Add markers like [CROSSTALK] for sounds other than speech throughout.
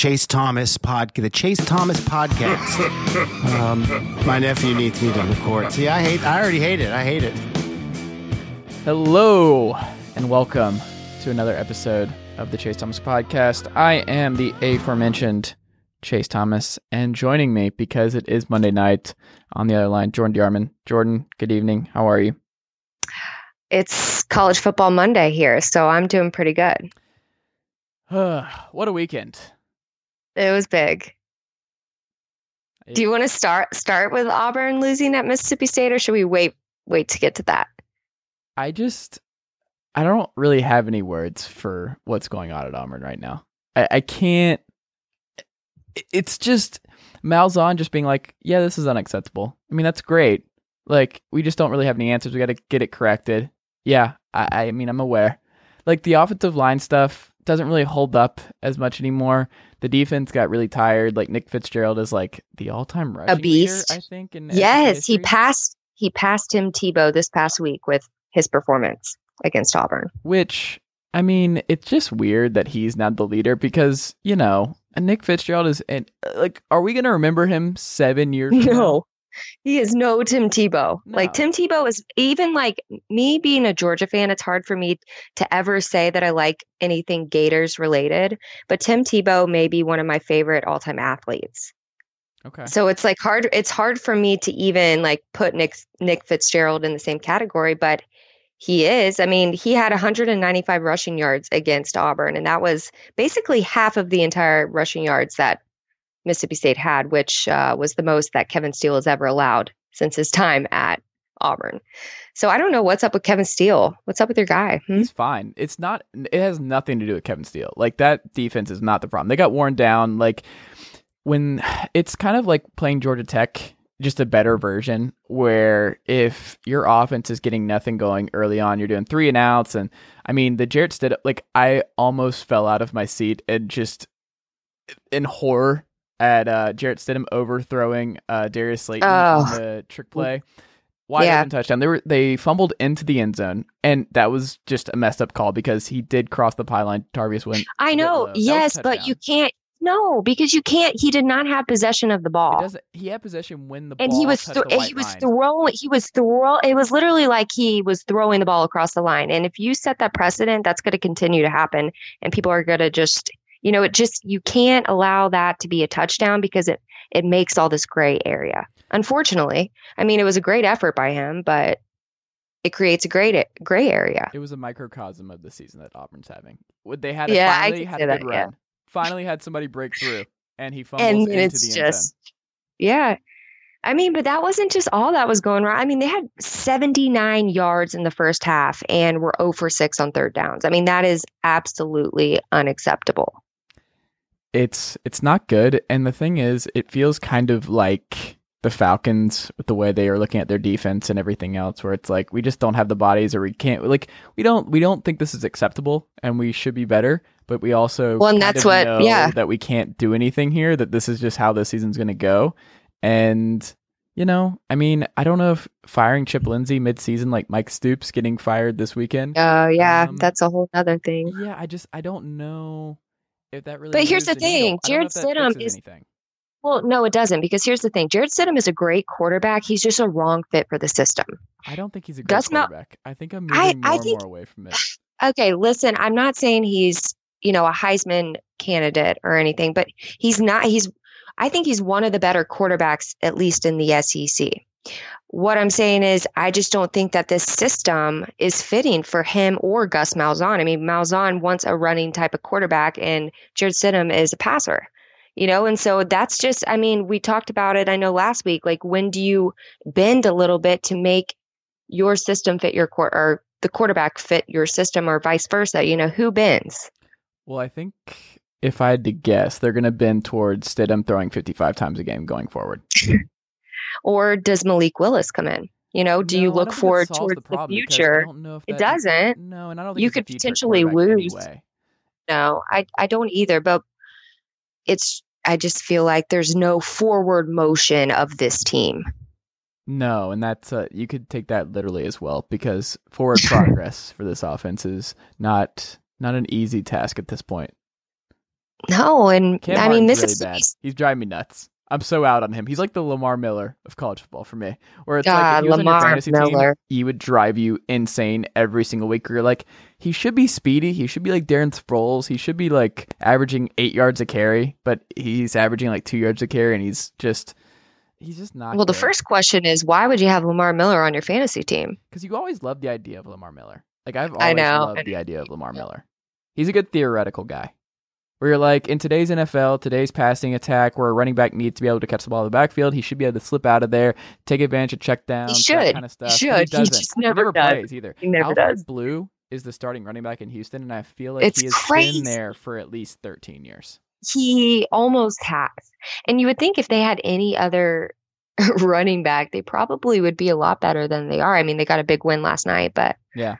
Chase Thomas pod, the Chase Thomas podcast. [LAUGHS] um, my nephew needs me to record. See, I hate. I already hate it. I hate it. Hello and welcome to another episode of the Chase Thomas podcast. I am the aforementioned Chase Thomas, and joining me because it is Monday night on the other line, Jordan DeArmon. Jordan, good evening. How are you? It's college football Monday here, so I'm doing pretty good. [SIGHS] what a weekend! It was big. Do you want to start start with Auburn losing at Mississippi State, or should we wait wait to get to that? I just I don't really have any words for what's going on at Auburn right now. I, I can't. It's just Malzahn just being like, "Yeah, this is unacceptable." I mean, that's great. Like, we just don't really have any answers. We got to get it corrected. Yeah, I, I mean, I'm aware. Like the offensive line stuff doesn't really hold up as much anymore. The defense got really tired. Like Nick Fitzgerald is like the all-time rushing a beast. Leader, I think. In yes, he passed. He passed Tim Tebow this past week with his performance against Auburn. Which I mean, it's just weird that he's not the leader because you know Nick Fitzgerald is and like, are we gonna remember him seven years? No, now? He is no Tim Tebow. No. Like Tim Tebow is even like me being a Georgia fan. It's hard for me to ever say that I like anything Gators related. But Tim Tebow may be one of my favorite all time athletes. Okay. So it's like hard. It's hard for me to even like put Nick Nick Fitzgerald in the same category, but he is. I mean, he had 195 rushing yards against Auburn, and that was basically half of the entire rushing yards that Mississippi State had, which uh, was the most that Kevin Steele has ever allowed since his time at Auburn. So I don't know what's up with Kevin Steele. What's up with your guy? Hmm? He's fine. It's not. It has nothing to do with Kevin Steele. Like that defense is not the problem. They got worn down. Like when [SIGHS] it's kind of like playing Georgia Tech, just a better version. Where if your offense is getting nothing going early on, you're doing three and outs, and I mean the Jarrett Stidham. Like I almost fell out of my seat and just in horror at uh, Jarrett Stidham overthrowing uh, Darius Slayton oh. on the trick play. Wide yeah. open touchdown. They were they fumbled into the end zone, and that was just a messed up call because he did cross the pylon. Tarvius went. I know, uh, yes, but you can't. No, because you can't. He did not have possession of the ball. He had possession when the and he was th- he was throwing. He was throw. It was literally like he was throwing the ball across the line. And if you set that precedent, that's going to continue to happen, and people are going to just you know, it just you can't allow that to be a touchdown because it it makes all this gray area. Unfortunately, I mean, it was a great effort by him, but it creates a great gray area. It was a microcosm of the season that Auburn's having. Would they had yeah, finally had a good that, run. Yeah. Finally had somebody break through, and he fumbles and into it's the just, Yeah, I mean, but that wasn't just all that was going wrong. I mean, they had 79 yards in the first half and were 0 for 6 on third downs. I mean, that is absolutely unacceptable it's it's not good. And the thing is, it feels kind of like the Falcons with the way they are looking at their defense and everything else, where it's like we just don't have the bodies, or we can't like we don't we don't think this is acceptable, and we should be better. But we also well, and that's what yeah that we can't do anything here. That this is just how this season's going to go, and you know, I mean, I don't know if firing Chip Lindsey mid-season, like Mike Stoops getting fired this weekend. Oh uh, yeah, um, that's a whole other thing. Yeah, I just I don't know if that really. But here's the, the thing, Jarrett Stidham is. Anything. Well, no, it doesn't because here's the thing: Jarrett Stidham is a great quarterback. He's just a wrong fit for the system. I don't think he's a good quarterback. Mel- I think I'm moving I, more I think, and more away from it. [SIGHS] Okay, listen, I'm not saying he's you know a Heisman candidate or anything, but he's not. He's I think he's one of the better quarterbacks, at least in the SEC what I'm saying is, I just don't think that this system is fitting for him or Gus Malzahn. I mean, Malzahn wants a running type of quarterback, and Jarrett Stidham is a passer. You know, and so that's just, I mean, we talked about it, I know last week. Like, when do you bend a little bit to make your system fit your court or the quarterback fit your system or vice versa? You know, who bends? Well, I think if I had to guess, they're going to bend towards Stidham throwing 55 times a game going forward. [LAUGHS] Or does Malik Willis come in? You know, do No, you look don't think it forward towards the, I future? don't know if It doesn't. No, and I don't think You could potentially lose. Anyway. No, I I don't either. But it's I just feel like there's no forward motion of this team. No, and that's uh, you could take that literally as well because forward [LAUGHS] progress for this offense is not not an easy task at this point. No, and Cam I mean this really is bad. He's driving me nuts. I'm so out on him. He's like the Lamar Miller of college football for me. Where it's like God, if he was on your Lamar Miller. team, he would drive you insane every single week. Where you're like, he should be speedy. He should be like Darren Sproles. He should be like averaging eight yards a carry, but he's averaging like two yards a carry, and he's just he's just not. Well, the first question is why would you have Lamar Miller on your fantasy team? because you always love the idea of Lamar Miller. Like I've always I know, loved I the idea of Lamar [LAUGHS] Miller. He's a good theoretical guy. Where you're like, in today's NFL, today's passing attack, where a running back needs to be able to catch the ball in the backfield, he should be able to slip out of there, take advantage of check downs, that should. kind of stuff. but should. He doesn't. just never does. plays either. He never Alfred does. Blue is the starting running back in Houston, and I feel like It's he has crazy. been there for at least 13 years. He almost has. And you would think if they had any other [LAUGHS] running back, they probably would be a lot better than they are. I mean, they got a big win last night, but Yeah.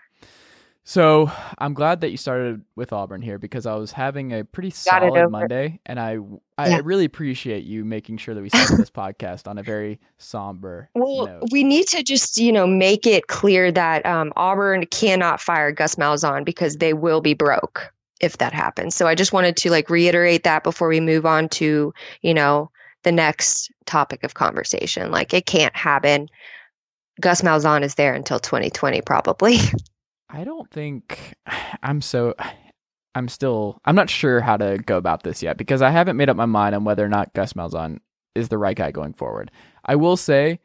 So I'm glad that you started with Auburn here because I was having a pretty Got solid. Monday, and I I Yeah. really appreciate you making sure that we started this [LAUGHS] podcast on a very somber Well, note. we need to just, you know, make it clear that um, Auburn cannot fire Gus Malzahn because they will be broke if that happens. So I just wanted to like reiterate that before we move on to, you know, the next topic of conversation. Like it can't happen. Gus Malzahn is there until 2020 probably. [LAUGHS] I don't think [SIGHS] I'm so. [SIGHS] I'm still. I'm not sure how to go about this yet because I haven't made up my mind on whether or not Gus Malzahn is the right guy going forward. I will say,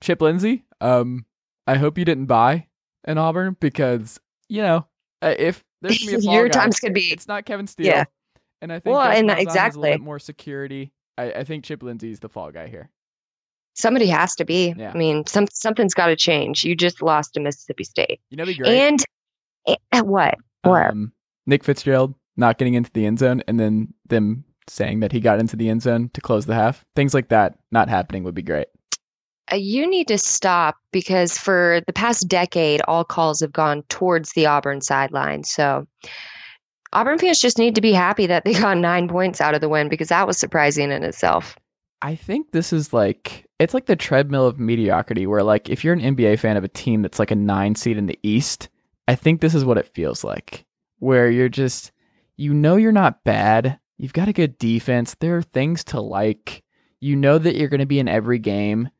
Chip Lindsey. Um, I hope you didn't buy an Auburn because you know uh, if there's gonna be a [LAUGHS] fall Your guy, times could be it's not Kevin Steele. Yeah. And I think Well, Gus and Malzahn exactly. little bit more security. I, I think Chip Lindsey's the fall guy here. Somebody has to be. Yeah. I mean, some something's got to change. You just lost to Mississippi State. You know, be great. And and what? What? Um, Nick Fitzgerald not getting into the end zone, and then them saying that he got into the end zone to close the half. Things like that not happening would be great. Uh, you need to stop because for the past decade, all calls have gone towards the Auburn sideline. So Auburn fans just need to be happy that they got nine points out of the win because that was surprising in itself. I think this is like it's like the treadmill of mediocrity, where like if you're an NBA fan of a team that's like a nine seed in the East, I think this is what it feels like, where you're just you know you're not bad, you've got a good defense, there are things to like, you know that you're going to be in every game,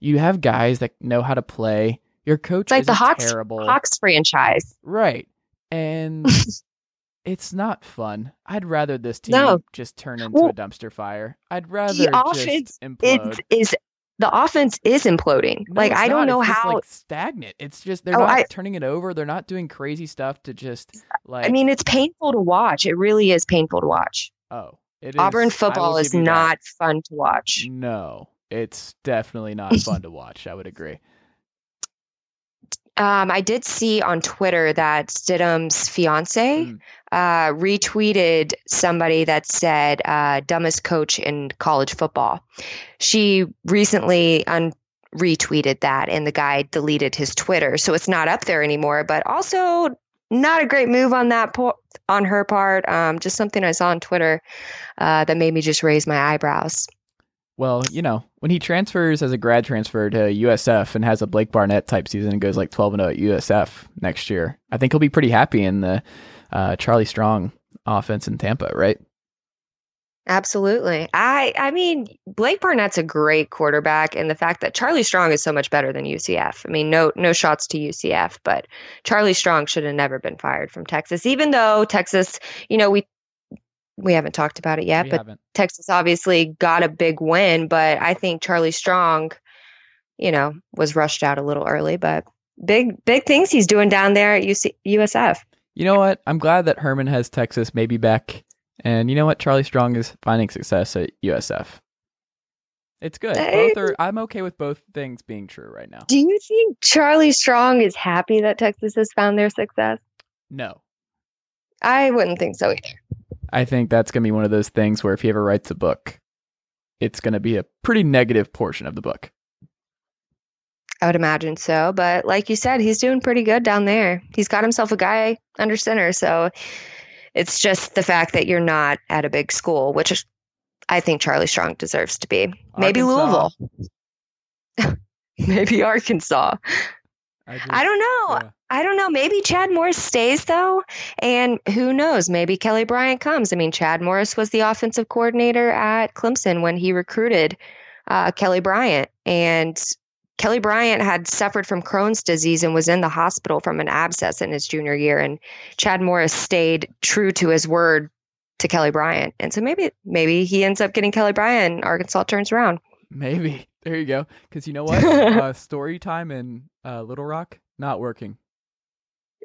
you have guys that know how to play. Your coach It's like the Hawks, terrible. Hawks franchise. Right. And [LAUGHS] it's not fun. I'd rather this team No. just turn into Well, a dumpster fire. I'd rather offense just implode. It is the offense is imploding. No, like I don't not. know It's just, how. like stagnant. It's just they're Oh, not I- turning it over. They're not doing crazy stuff to just like I mean, it's painful to watch. It really is painful to watch. oh, it is Auburn I will football is you that. not fun to watch. No, it's definitely not fun to watch. I would agree. Um, I did see on Twitter that Stidham's fiance Mm. uh, retweeted somebody that said uh, "dumbest coach in college football." She recently un- retweeted that, and the guy deleted his Twitter, so it's not up there anymore. But also, not a great move on that po- on her part. Um, just something I saw on Twitter uh, that made me just raise my eyebrows. Well, you know, when he transfers as a grad transfer to USF and has a Blake Barnett type season and goes like 12 and 0 at USF next year, I think he'll be pretty happy in the uh, Charlie Strong offense in Tampa, right? Absolutely. I I mean, Blake Barnett's a great quarterback and the fact that Charlie Strong is so much better than UCF. I mean, no no shots to UCF, but Charlie Strong should have never been fired from Texas even though Texas, you know, we we haven't talked about it yet, we but haven't. Texas obviously got a big win, but I think Charlie Strong, you know, was rushed out a little early, but big big things he's doing down there at UC, USF. You know what? I'm glad that Herman has Texas maybe back. And you know what? Charlie Strong is finding success at USF. It's good. Both are I'm okay with both things being true right now. Do you think Charlie Strong is happy that Texas has found their success? No. I wouldn't think so either. I think that's going to be one of those things where if he ever writes a book, it's going to be a pretty negative portion of the book. I would imagine so. But like you said, he's doing pretty good down there. He's got himself a guy under center. So it's just the fact that you're not at a big school, which I think Charlie Strong deserves to be. Maybe Arkansas. Louisville. [LAUGHS] Maybe Arkansas. I, just, I don't know. yeah. I don't know. Maybe Chad Morris stays though. And who knows? Maybe Kelly Bryant comes. I mean, Chad Morris was the offensive coordinator at Clemson when he recruited uh, Kelly Bryant. And Kelly Bryant had suffered from Crohn's disease and was in the hospital from an abscess in his junior year. And Chad Morris stayed true to his word to Kelly Bryant. And so maybe maybe he ends up getting Kelly Bryant and Arkansas turns around. Maybe. There you go. Because you know [LAUGHS] what? uh, story time in uh, Little Rock, not working.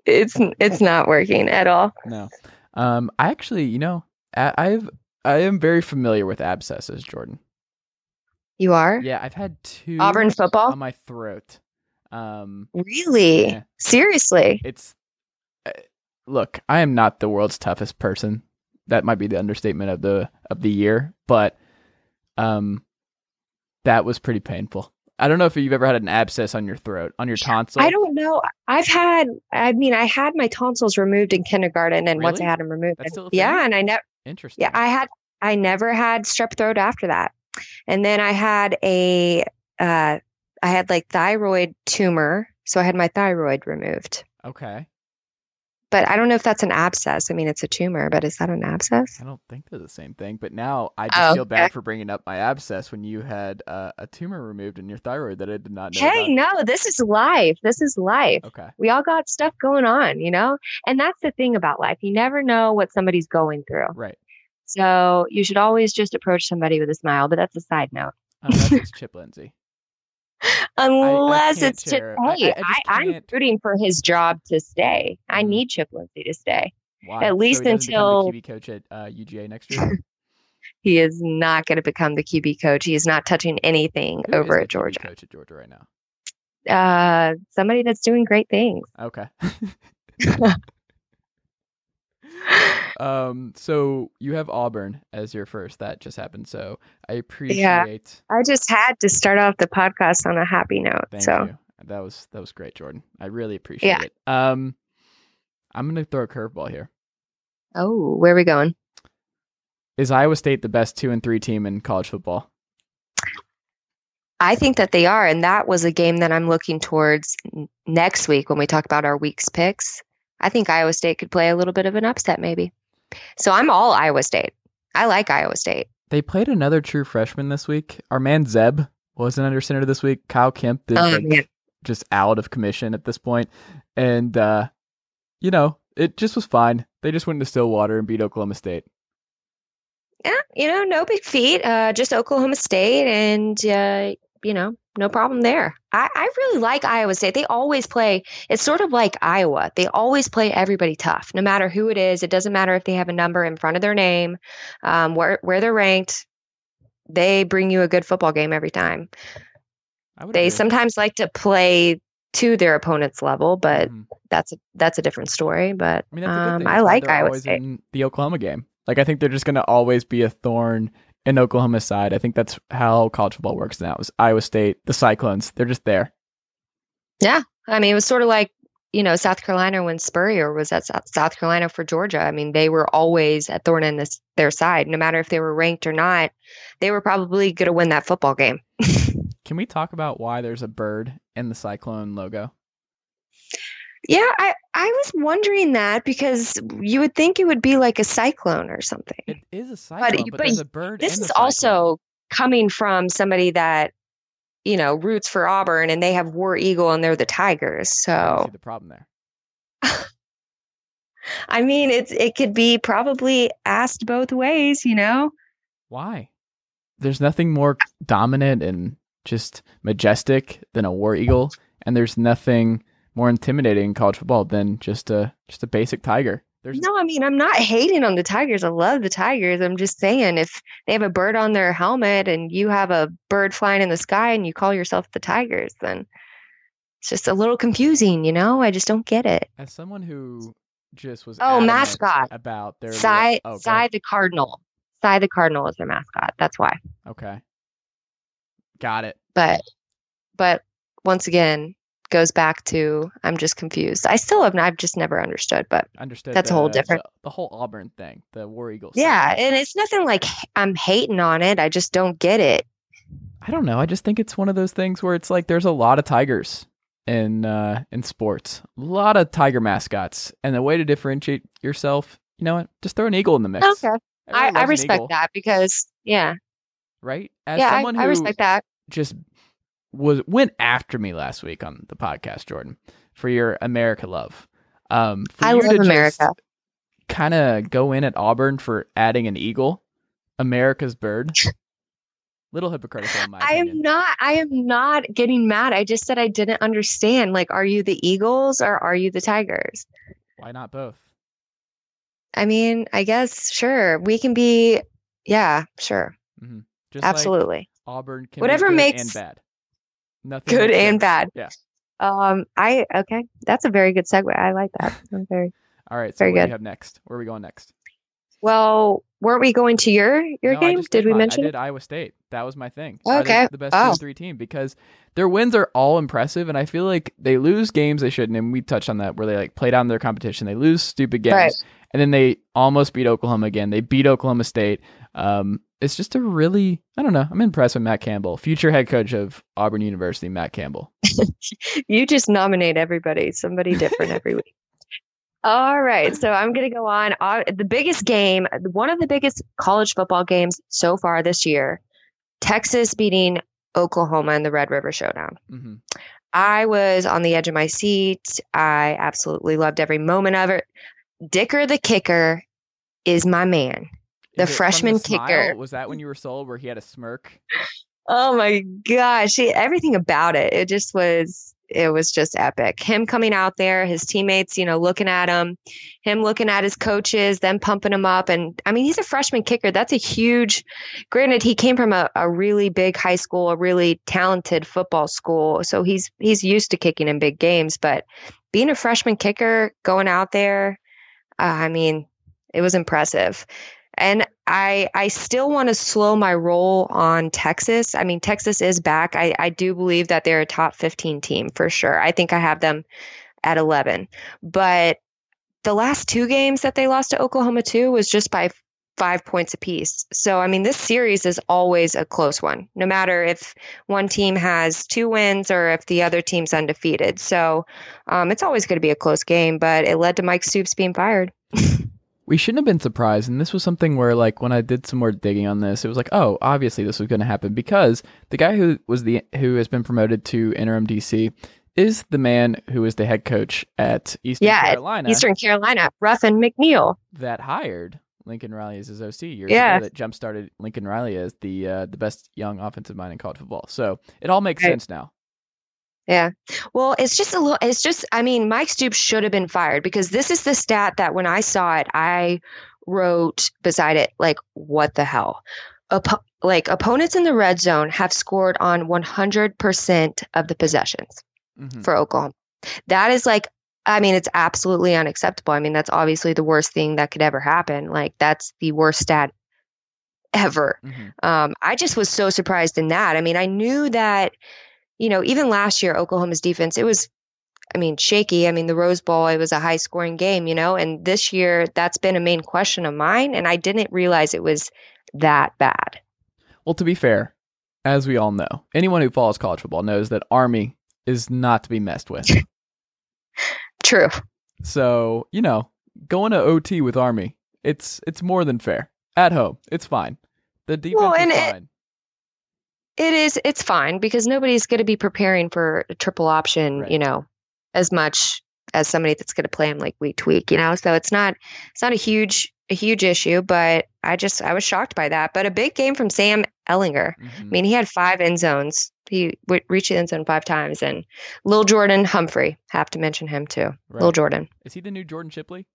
It's it's not working at all. No. Um, I actually, you know, I, I've I am very familiar with abscesses, Jordan. You are? Yeah, I've had two Auburn football? on my throat. Um, Really? Yeah. Seriously? it's uh, look, I am not the world's toughest person. That might be the understatement of the of the year, but um, that was pretty painful. I don't know if you've ever had an abscess on your throat, on your tonsil. I don't know. I've had, I mean, I had my tonsils removed in kindergarten, and once I had them removed, That's still a yeah, and I never, Interesting. yeah, I had, I never had strep throat after that, and then I had a, uh, I had like thyroid tumor, so I had my thyroid removed. okay. But I don't know if that's an abscess. I mean, it's a tumor, but is that an abscess? I don't think they're the same thing, but now I just Oh, feel bad okay. for bringing up my abscess when you had uh, a tumor removed in your thyroid that I did not know. Hey, about. no, this is life. This is life. Okay. We all got stuff going on, you know? And that's the thing about life. You never know what somebody's going through. Right. So you should always just approach somebody with a smile, but that's a side note. Unless it's [LAUGHS] Chip Lindsey. Unless can't it's Chip. share. I, I, I I'm rooting for his job to stay. I Mhm. need Chip Lindsey to stay. At So least he until- the QB coach at uh, UGA next year. [LAUGHS] He is not going to become the QB coach. He is not touching anything Who over at Georgia. coach at Georgia right now. Uh, somebody that's doing great things. Okay. [LAUGHS] [LAUGHS] um. So you have Auburn as your first. That just happened. So I appreciate. I just had to start off the podcast on a happy note. Thank so you. That was that was great, Jordan. I really appreciate Yeah. it. Um, I'm gonna throw a curveball here. oh, where are we going? Is Iowa State the best two and three team in college football? I think that they are, and that was a game that I'm looking towards next week when we talk about our week's picks. I think Iowa State could play a little bit of an upset, maybe. So I'm all Iowa State. I like Iowa State. They played another true freshman this week. Our man Zeb wasn't under center this week. Kyle Kempt is Oh, like, man. just out of commission at this point, and uh, you know it just was fine. They just went to Stillwater and beat Oklahoma State. Yeah, you know, no big feat. Uh, just Oklahoma State, and uh, you know, no problem there. I, I really like Iowa State. They always play. It's sort of like Iowa. They always play everybody tough, no matter who it is. It doesn't matter if they have a number in front of their name, um, where where they're ranked. They bring you a good football game every time. They agree. sometimes like to play to their opponent's level, but Mhm. that's a, that's a different story. But I mean, that's a good um. I like Iowa State. in the Oklahoma game. Like I think they're just going to always be a thorn in Oklahoma's side. I think that's how college football works now. Is Iowa State, the Cyclones, they're just there. Yeah, I mean, it was sort of like, you know, South Carolina when Spurrier was at South Carolina for Georgia. I mean, they were always a thorn in this, their side, no matter if they were ranked or not. They were probably going to win that football game. [LAUGHS] Can we talk about why there's a bird in the Cyclone logo? Yeah, I, I was wondering that because you would think it would be like a cyclone or something. It is a cyclone, but, but there's a bird. this in the is also coming from somebody that, you know, roots for Auburn and they have War Eagle and they're the Tigers. I So see the problem there. [LAUGHS] I mean, it's it could be probably asked both ways, you know. Why? There's nothing more dominant and just majestic than a war eagle, and there's nothing more intimidating in college football than just a just a basic tiger. There's No, I mean, I'm not hating on the Tigers. I love the Tigers. I'm just saying if they have a bird on their helmet and you have a bird flying in the sky and you call yourself the Tigers, then it's just a little confusing, you know? I just don't get it. as someone who just was Oh, mascot. about their Cy, oh, Cy the Cardinal. Cy the Cardinal is their mascot. That's why. Okay, got it. But, but once again, goes back to I'm just confused. I still have. I've just never understood. But Understood. That's a whole different- The, the whole Auburn thing, the War Eagles. yeah, and it's nothing like I'm hating on it. I just don't get it. I don't know. I just think it's one of those things where it's like there's a lot of tigers in uh, in sports, a lot of tiger mascots, and the way to differentiate yourself, you know what? Just throw an eagle in the mix. Okay, I, I respect that because yeah, right? As yeah, someone I, I who respect that. just was went after me last week on the podcast, Jordan, for your America love. Um, for I you love to America. Kind of go in at Auburn for adding an eagle, America's bird. Little hypocritical I am not. I am not getting mad. I just said I didn't understand. Like, are you the Eagles or are you the Tigers? Why not both? I mean, I guess sure we can be. Yeah, sure, Just like absolutely. Auburn can Whatever makes- and bad. Nothing Good and sense. bad. Yeah. Um, I okay. That's a very good segue. I like that. I'm very All right. So Very what do good. you have next? Where are we going next? well. Weren't we going to your your No, game? Did we mine. mention? I did Iowa State. That was my thing. Okay. the best Oh. three team because their wins are all impressive, and I feel like they lose games they shouldn't. And we touched on that where they like play down their competition. They lose stupid games, Right. And then they almost beat Oklahoma again. They beat Oklahoma State. Um, it's just a really I don't know. I'm impressed with Matt Campbell, future head coach of Auburn University. Matt Campbell. [LAUGHS] You just nominate everybody, somebody different every week. All right, so I'm going to go on. Uh, the biggest game, one of the biggest college football games so far this year, Texas beating Oklahoma in the Red River Showdown. hmm I was on the edge of my seat. I absolutely loved every moment of it. Dicker the kicker is my man. The Is it from freshman smile? kicker. Was that when you were sold where he had a smirk? Oh my gosh, he, everything about it. It just was it was just epic. Him coming out there, his teammates, you know, looking at him, him looking at his coaches, them pumping him up and I mean, he's a freshman kicker. That's a huge granted he came from a, a really big high school, a really talented football school. So he's he's used to kicking in big games, but being a freshman kicker going out there, I mean, it was impressive. And I I still want to slow my roll on Texas. I mean, Texas is back. I, I do believe that they're a top 15 team for sure. I think I have them at 11. But the last two games that they lost to Oklahoma too was just by five points apiece. So I mean, this series is always a close one, no matter if one team has two wins or if the other team's undefeated. So um, it's always going to be a close game. But it led to Mike Stoops being fired. [LAUGHS] we shouldn't have been surprised and this was something where like when i did some more digging on this it was like oh obviously this was going to happen because the guy who was the who has been promoted to interim dc is the man who is the head coach at eastern Yeah, carolina Eastern Carolina, Ruffin McNeill. that hired lincoln riley as his oc years Yeah. ago that jump started lincoln riley as the uh, the best young offensive mind in college football so it all makes Right. sense now Yeah. Well, it's just a little, it's just, I mean, Mike Stoops should have been fired because this is the stat that when I saw it, I wrote beside it, like, what the hell? Oppo- like, opponents in the red zone have scored on 100% of the possessions Mhm. for Oklahoma. That is like, I mean, it's absolutely unacceptable. I mean, that's obviously the worst thing that could ever happen. Like, that's the worst stat ever Mhm. um, I just was so surprised in that. I mean, I knew that, you know, even last year, Oklahoma's defense, it was, I mean, shaky. I mean, the Rose Bowl, it was a high scoring game, you know, and this year that's been a main question of mine. And I didn't realize it was that bad. well to be fair as we all know anyone who follows college football knows that army is not to be messed with [LAUGHS] True. So, you know, going to OT with Army, it's it's more than fair. At home, it's fine. The defense Well, is and it- fine. It is, it's fine because nobody's going to be preparing for a triple option, Right. you know, as much as somebody that's going to play them like week to week, you know? So it's not, it's not a huge, a huge issue, but I just, I was shocked by that. But a big game from Sam Ehlinger. I Mhm. mean, he had five end zones. He w- reached the end zone five times. And Lil Jordan Humphrey, have to mention him too. Lil Jordan. Is he the new Jordan Shipley?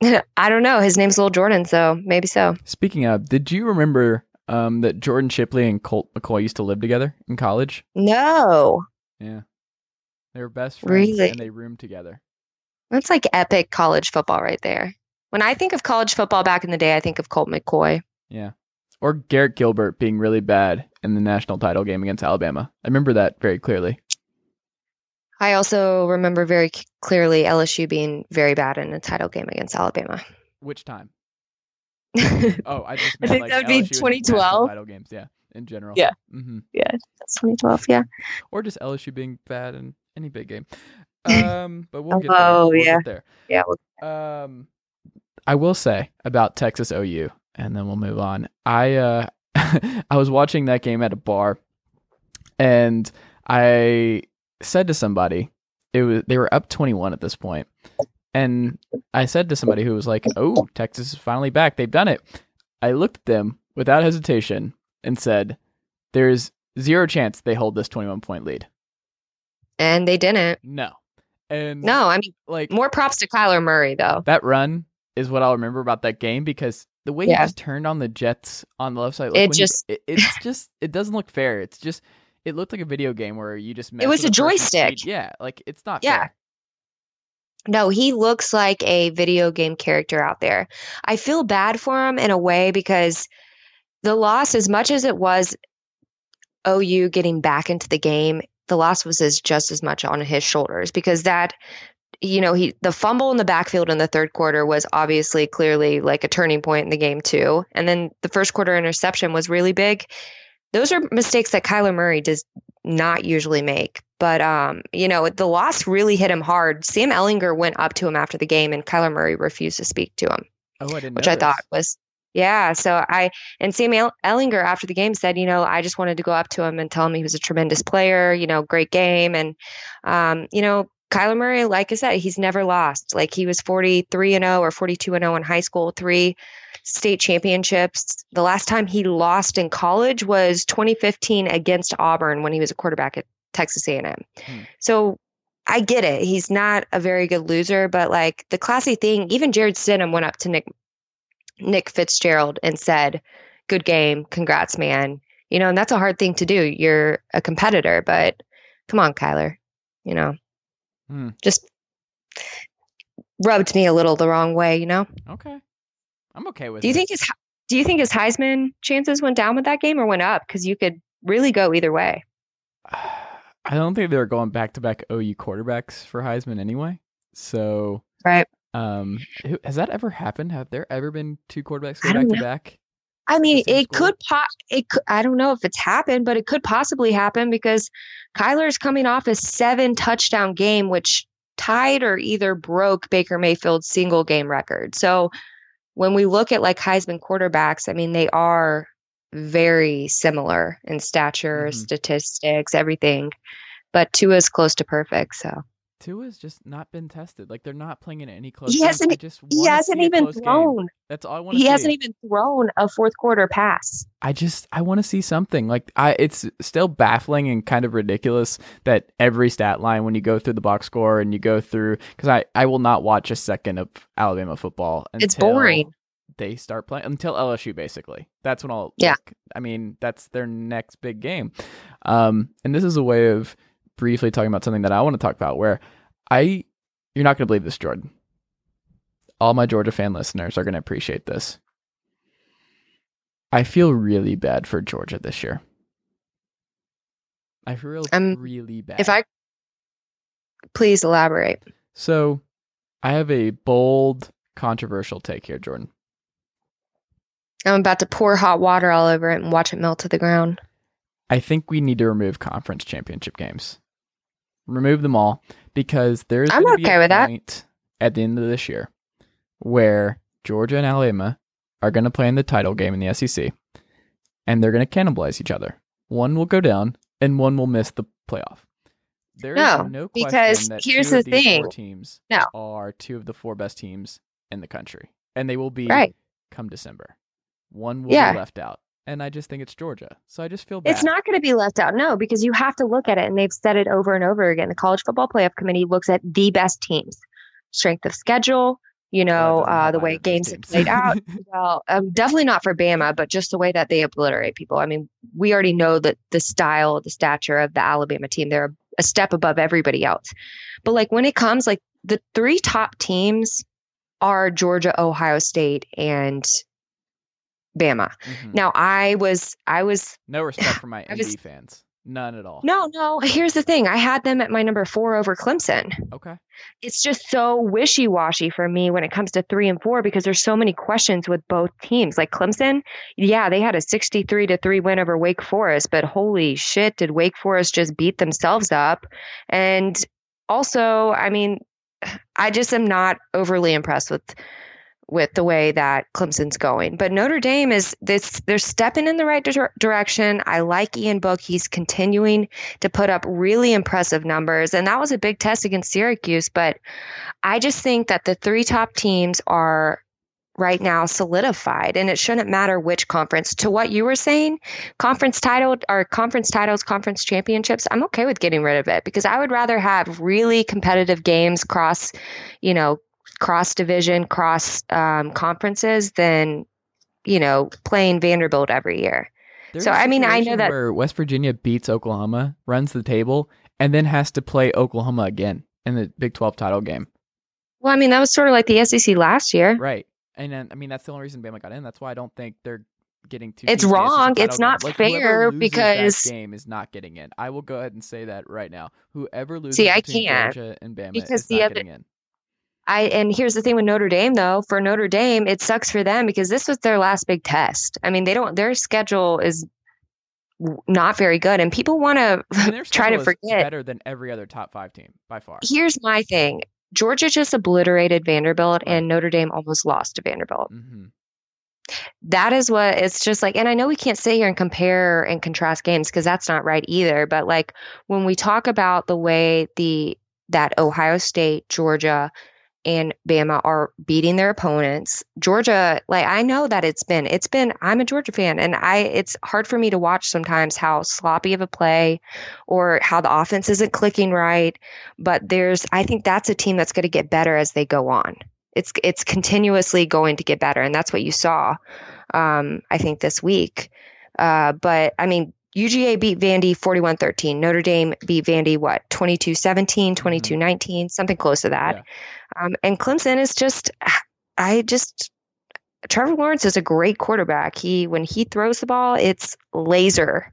[LAUGHS] I don't know. His name's Lil Jordan, so maybe so. Speaking of, did you remember um, that Jordan Shipley and Colt McCoy used to live together in college? No. Yeah. They were best friends Really? and they roomed together. That's like epic college football right there. When I think of college football back in the day, I think of Colt McCoy. Yeah. Or Garrett Gilbert being really bad in the national title game against Alabama. I remember that very clearly. I also remember very clearly LSU being very bad in a title game against Alabama. Which time? [LAUGHS] Oh, I just I think like that'd be LSU in national 2012. title games. Yeah, in general. Yeah. hmm 2012. Yeah. Or just LSU being bad in any big game. Um, but we'll [LAUGHS] get there. Oh, We'll yeah. get there. Yeah. well, Um, I will say about Texas OU, and then we'll move on. I uh, [LAUGHS] I was watching that game at a bar, and I said to somebody, it was they were up twenty one at this point, and I said to somebody who was like, "Oh, Texas is finally back. They've done it." I looked at them without hesitation and said, "There's zero chance they hold this twenty one point lead." And they didn't. No, and No, I mean, like more props to Kyler Murray, though. that run is what I'll remember about that game because the way he Yeah. just turned on the Jets on the left side, It when he- just- it, it's [LAUGHS] just it doesn't look fair. It's just it looked like a video game where you just mess It was a joystick. speed. Yeah, like it's not Yeah. fair. No, he looks like a video game character out there. I feel bad for him in a way because the loss, as much as it was OU getting back into the game, the loss was as just as much on his shoulders because that, you know, he the fumble in the backfield in the third quarter was obviously clearly like a turning point in the game too, and then the first quarter interception was really big. Those are mistakes that Kyler Murray does not usually make. But um, you know, the loss really hit him hard. Sam Ehlinger went up to him after the game, and Kyler Murray refused to speak to him, Oh, I didn't. which I thought was yeah. So I and Sam Ehlinger after the game said, you know, I just wanted to go up to him and tell him he was a tremendous player. You know, great game, and um, you know. Kyler Murray, like I said, he's never lost. Like he was 43 and 0 or 42 and 0 in high school, three state championships. The last time he lost in college was 2015 against Auburn when he was a quarterback at Texas A&M. Hmm. So I get it. He's not a very good loser, but like the classy thing, even Jarrett Stidham went up to Nick Nick Fitzgerald and said, "Good game, congrats, man." You know, and that's a hard thing to do. You're a competitor, but come on, Kyler. You know, Hmm. just rubbed me a little the wrong way. You know. Okay, I'm okay with. Do you it. think his Do you think his Heisman chances went down with that game or went up? Because you could really go either way. [SIGHS] I don't think they're going back to back OU quarterbacks for Heisman anyway. So, Right. um, has that ever happened? Have there ever been two quarterbacks go back to back? I mean, it school? could po- it could, I don't know if it's happened, but it could possibly happen because Kyler Kyler's coming off a seven touchdown game, which tied or either broke Baker Mayfield's single game record. So when we look at like Heisman quarterbacks, I mean, they are very similar in stature, Mhm. statistics, everything. But Tua's close to perfect. So Tua's just not been tested. Like they're not playing in any close. He games. hasn't- I just he hasn't even close game. thrown. That's all I want. He see. He hasn't even thrown a fourth quarter pass. I just I want to see something like I. It's still baffling and kind of ridiculous that every stat line when you go through the box score and you go through because I I will not watch a second of Alabama football. It's boring. They start playing until LSU basically. That's when I'll. Yeah. like, I mean that's their next big game, um, and this is a way of briefly talking about something that I want to talk about where I you're not going to believe this, Jordan. All my Georgia fan listeners are going to appreciate this. I feel really bad for Georgia this year. I feel Um, really bad. If I please elaborate. so, I have a bold, controversial take here, Jordan. I'm about to pour hot water all over it and watch it melt to the ground. I think we need to remove conference championship games. Remove them all because there's I'm okay a with that. at the end of this year where Georgia and Alabama are going to play in the title game in the SEC, and they're going to cannibalize each other. One will go down, and one will miss the playoff. There is No, no, question because that here's the these thing. four teams No. are two of the four best teams in the country, and they will be Right. come December. One will Yeah. be left out, and I just think it's Georgia. So I just feel bad. It's not going to be left out. No, because you have to look at it, and they've said it over and over again. The College Football Playoff Committee looks at the best teams, strength of schedule, you know, uh, the way games have played out. [LAUGHS] well, um, definitely not for Bama, but just the way that they obliterate people. I mean, we already know that the style, the stature of the Alabama team, they're a step above everybody else. But like when it comes, like the three top teams are Georgia, Ohio State, and Bama. Mhm. Now, I was, I was, no [SIGHS] respect for my was- fans. None at all. no, no. Here's the thing: I had them at my number four over Clemson. Okay. It's just so wishy washy for me when it comes to three and four because there's so many questions with both teams. Like Clemson, yeah, they had a 63 to three win over Wake Forest, but holy shit, did Wake Forest just beat themselves up? And also, I mean, [SIGHS] I just am not overly impressed with with the way that Clemson's going. But Notre Dame is this they're stepping in the right dir- direction. I like Ian Book. He's continuing to put up really impressive numbers and that was a big test against Syracuse, but I just think that the three top teams are right now solidified and it shouldn't matter which conference to what you were saying conference title or conference titles conference championships i'm okay with getting rid of it because i would rather have really competitive games cross you know cross division cross um, conferences than you know playing vanderbilt every year There's So, I mean, I know that- where West Virginia beats Oklahoma, runs the table, and then has to play Oklahoma again in the Big 12 title game. well i mean that was sort of like the sec last year Right. And then, I mean, that's the only reason Bama got in. That's why I don't think they're getting two. It's teams in the SEC wrong. It's not Like, fair because- game is not getting in. I will go ahead and say that right now. Whoever loses See, I can't, Georgia and Bama because is the not other- getting in. I and here's the thing with Notre Dame though. For Notre Dame, it sucks for them because this was their last big test. I mean, they don't. Their schedule is not very good, and people want to I mean, their [LAUGHS] try to forget. better than every other top five team by far. Here's my thing: Georgia just obliterated Vanderbilt, and Notre Dame almost lost to Vanderbilt. hmm that is what it's just like and i know we can't sit here and compare and contrast games because that's not right either but like when we talk about the way the that ohio state georgia and bama are beating their opponents georgia like i know that it's been it's been i'm a georgia fan and i it's hard for me to watch sometimes how sloppy of a play or how the offense isn't clicking right but there's i think that's a team that's going to get better as they go on it's it's continuously going to get better and that's what you saw um, I think this week. Uh, but I mean, UGA beat Vandy 41 13. Notre Dame beat Vandy, what, 22 17, 22 19, something close to that. Um, and Clemson is just, I just, Trevor Lawrence is a great quarterback. He, when he throws the ball, it's laser.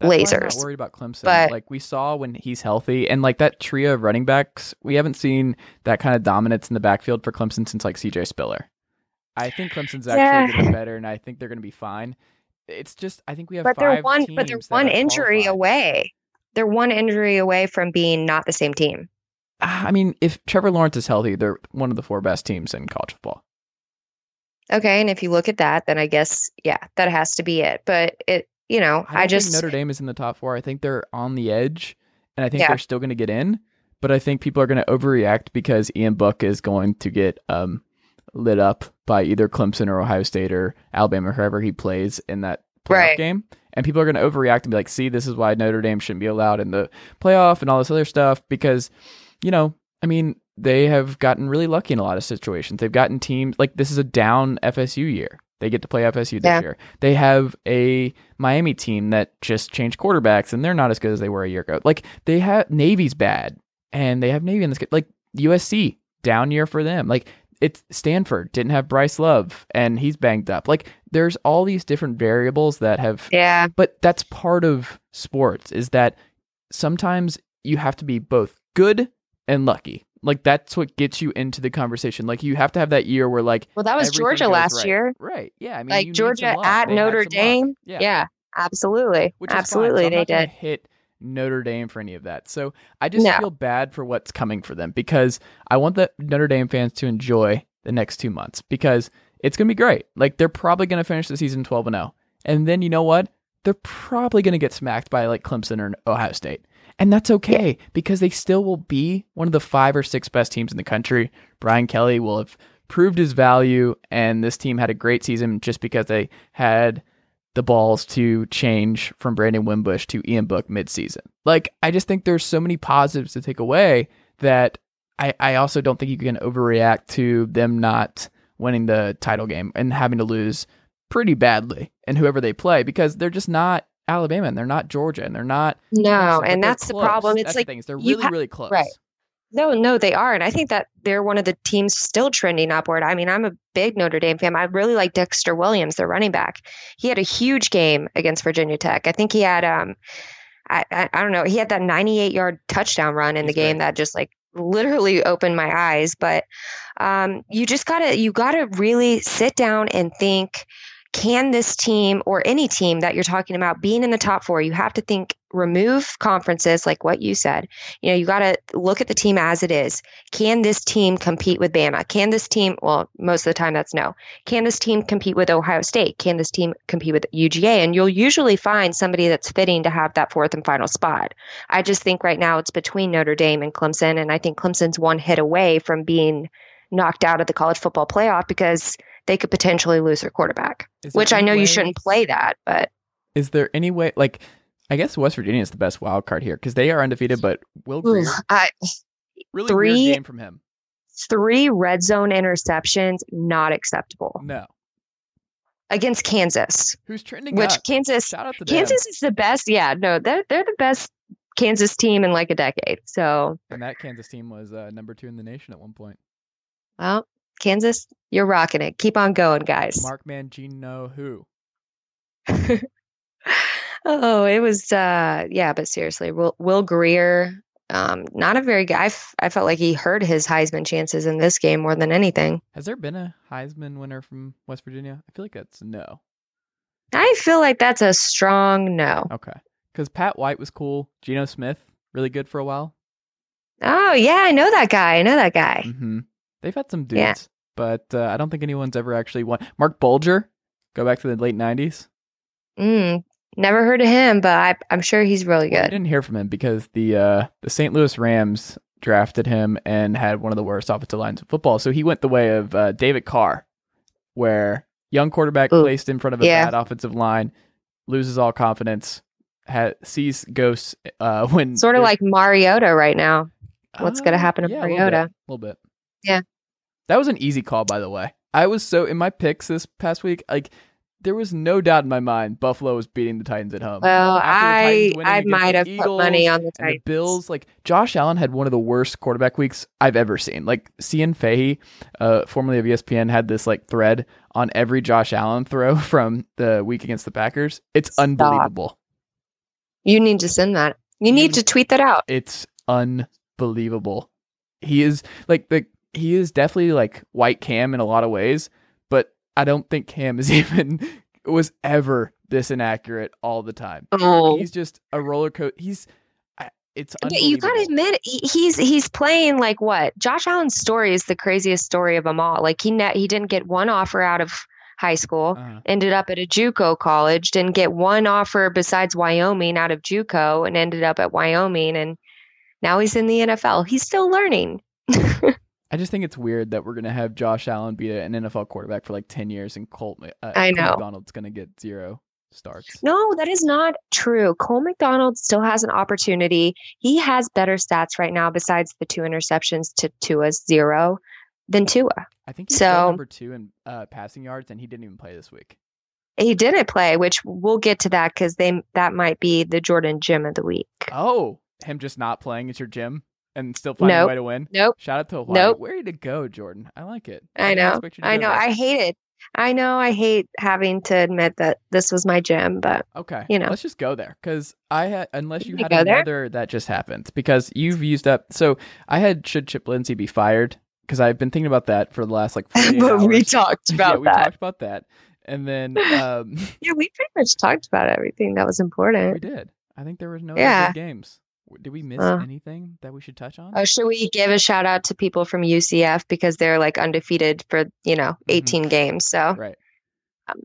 That's Lasers. worried about Clemson. But- like we saw when he's healthy, and like that trio of running backs, we haven't seen that kind of dominance in the backfield for Clemson since like C.J. Spiller. I think Clemson's actually Yeah. going to be better, and I think they're going to be fine. It's just I think we have But they're one, but they're one injury qualified. away. They're one injury away from being not the same team. I mean, if Trevor Lawrence is healthy, they're one of the four best teams in college football. Okay. And if you look at that, then I guess, yeah, that has to be it. But it, you know, I, I, just, think Notre Dame is in the top four. I think they're on the edge, and I think Yeah. they're still going to get in. But I think people are going to overreact because Ian Book is going to get um, lit up by either Clemson or Ohio State or Alabama, or whoever he plays in that playoff Right. game. And people are going to overreact and be like, "See, this is why Notre Dame shouldn't be allowed in the playoff and all this other stuff." Because, you know, I mean, they have gotten really lucky in a lot of situations. They've gotten teams like this is a down FSU year. They get to play FSU this Yeah. year. They have a Miami team that just changed quarterbacks and they're not as good as they were a year ago. Like they have Navy's bad and they have Navy in this like USC down year for them. Like it's Stanford didn't have Bryce Love and he's banged up. Like there's all these different variables that have yeah. but that's part of sports is that sometimes you have to be both good and lucky. Like that's what gets you into the conversation. Like you have to have that year where like Well, that was Georgia last right. year. Right. Yeah. I mean, Like Georgia at They Notre. Dame. Yeah. Yeah. absolutely. Which is absolutely. So they did. hit Notre Dame for any of that. So I just No. feel bad for what's coming for them because I want the Notre Dame fans to enjoy the next two months because it's gonna be great. Like they're probably gonna finish the season twelve and zero, and then you know what? They're probably gonna get smacked by like Clemson or Ohio State. And that's okay because they still will be one of the five or six best teams in the country. Brian Kelly will have proved his value, and this team had a great season just because they had the balls to change from Brandon Wimbush to Ian Book midseason. Like, I just think there's so many positives to take away that I, I also don't think you can overreact to them not winning the title game and having to lose pretty badly and whoever they play because they're just not Alabama and they're not Georgia and they're not No, and that's the problem. It's That's like the thing is they're really ha- really close. right. No, no, they are. And I think that they're one of the teams still trending upward. I mean, I'm a big Notre Dame fan. I really like Dexter Williams, their running back. He had a huge game against Virginia Tech. I think he had um I I, I don't know, he had that 98 yard touchdown run in He's the game great. that just like literally opened my eyes. But um you just gotta you gotta really sit down and think can this team or any team that you're talking about being in the top four, you have to think remove conferences like what you said. You know, you got to look at the team as it is. Can this team compete with Bama? Can this team, well, most of the time that's no. Can this team compete with Ohio State? Can this team compete with UGA? And you'll usually find somebody that's fitting to have that fourth and final spot. I just think right now it's between Notre Dame and Clemson. And I think Clemson's one hit away from being knocked out of the college football playoff because they could potentially lose their quarterback, Is which I know way- you shouldn't play that, but Is there any way, like, I guess West Virginia is the best wild card here because they are undefeated, but Will Grier, I, really three- game from him. three red zone interceptions, not acceptable No, against Kansas, who's trending which up? Kansas, Shout out to them. Kansas is the best. Yeah, no, they're, they're the best Kansas team in like a decade. So, and that Kansas team was uh, number two in the nation at one point. well, Kansas, you're rocking it. Keep on going, guys. Mark Mangino, who? [LAUGHS] oh, it was, uh, yeah, but seriously, Will, Will Grier, um, not a very good. I, f- I felt like he hurt his Heisman chances in this game more than anything. Has there been a Heisman winner from West Virginia? I feel like that's no. I feel like that's a strong no. Okay, because Pat White was cool. Geno Smith, really good for a while. Oh, yeah, I know that guy. I know that guy. hmm They've had some dudes, Yeah. but uh, I don't think anyone's ever actually won. Marc Bulger, go back to the late '90s. Mm, never heard of him, but I, I'm sure he's really Well, I didn't hear from him because the uh, the St. Louis Rams drafted him and had one of the worst offensive lines in football. So he went the way of uh, David Carr, where young quarterback Ooh, placed in front of a yeah. bad offensive line, loses all confidence, ha sees ghosts uh, [LAUGHS] when Sort of like Mariota right now. what's gonna Uh, happen to yeah, a little Mariota. bit, A little bit. Yeah. That was an easy call, by the way. I was so in my picks this past week, like there was no doubt in my mind Buffalo was beating the Titans at home. Well, I I might have put money on the and the Bills, like Josh Allen had one of the worst quarterback weeks I've ever seen. Like Cian Fahey, uh, formerly of ESPN, had this like thread on every Josh Allen throw [LAUGHS] from the week against the Packers. It's Stop. unbelievable. You need to send that. You- need to tweet that out. It's unbelievable. He is like the he is definitely like white Cam in a lot of ways, but I don't think Cam is [LAUGHS] even was ever this inaccurate all the time. Oh, He's just a roller coaster. He's it's but you gotta admit he's he's playing like what? Josh Allen's story is the craziest story of them all. Like he ne- he didn't get one offer out of high school. Uh-huh. ended up at a JUCO college, didn't get one offer besides Wyoming out of JUCO, and ended up at Wyoming, and now he's in the NFL. He's still learning. [LAUGHS] I just think it's weird that we're gonna have Josh Allen be an NFL quarterback for like ten years, and Colt uh, I Colt. McDonald's gonna get zero starts. No, that is not true. Cole McDonald still has an opportunity. He has better stats right now, besides the two interceptions to Tua's zero, than Tua. I think he's So- number two in uh, passing yards, and he didn't even play this week. He didn't play, which we'll get to that because they that might be the Jordan Gym of the week. Oh, him just not playing is your gym and still finding a way to win. Nope. Shout out to Hawaii. Nope. Way to go, Jordan. I like it. I didn't know. you I know. there. I hate it. I know. I hate having to admit that this was my gym, but Okay, you know. let's just go there because I had unless you We had go there? another that just happened because you've used up. So I had should Chip Lindsey be fired because I've been thinking about that for the last like 48 [LAUGHS] but we hours. talked [LAUGHS] yeah, about we that. talked about that, and then um, [LAUGHS] Yeah, we pretty much talked about everything that was important. we did. I think there was no Yeah. good games. Did we miss Uh. anything that we should touch on? Oh, should we give a shout out to people from UCF because they're like undefeated for you know 18 games. So Mm-hmm. right.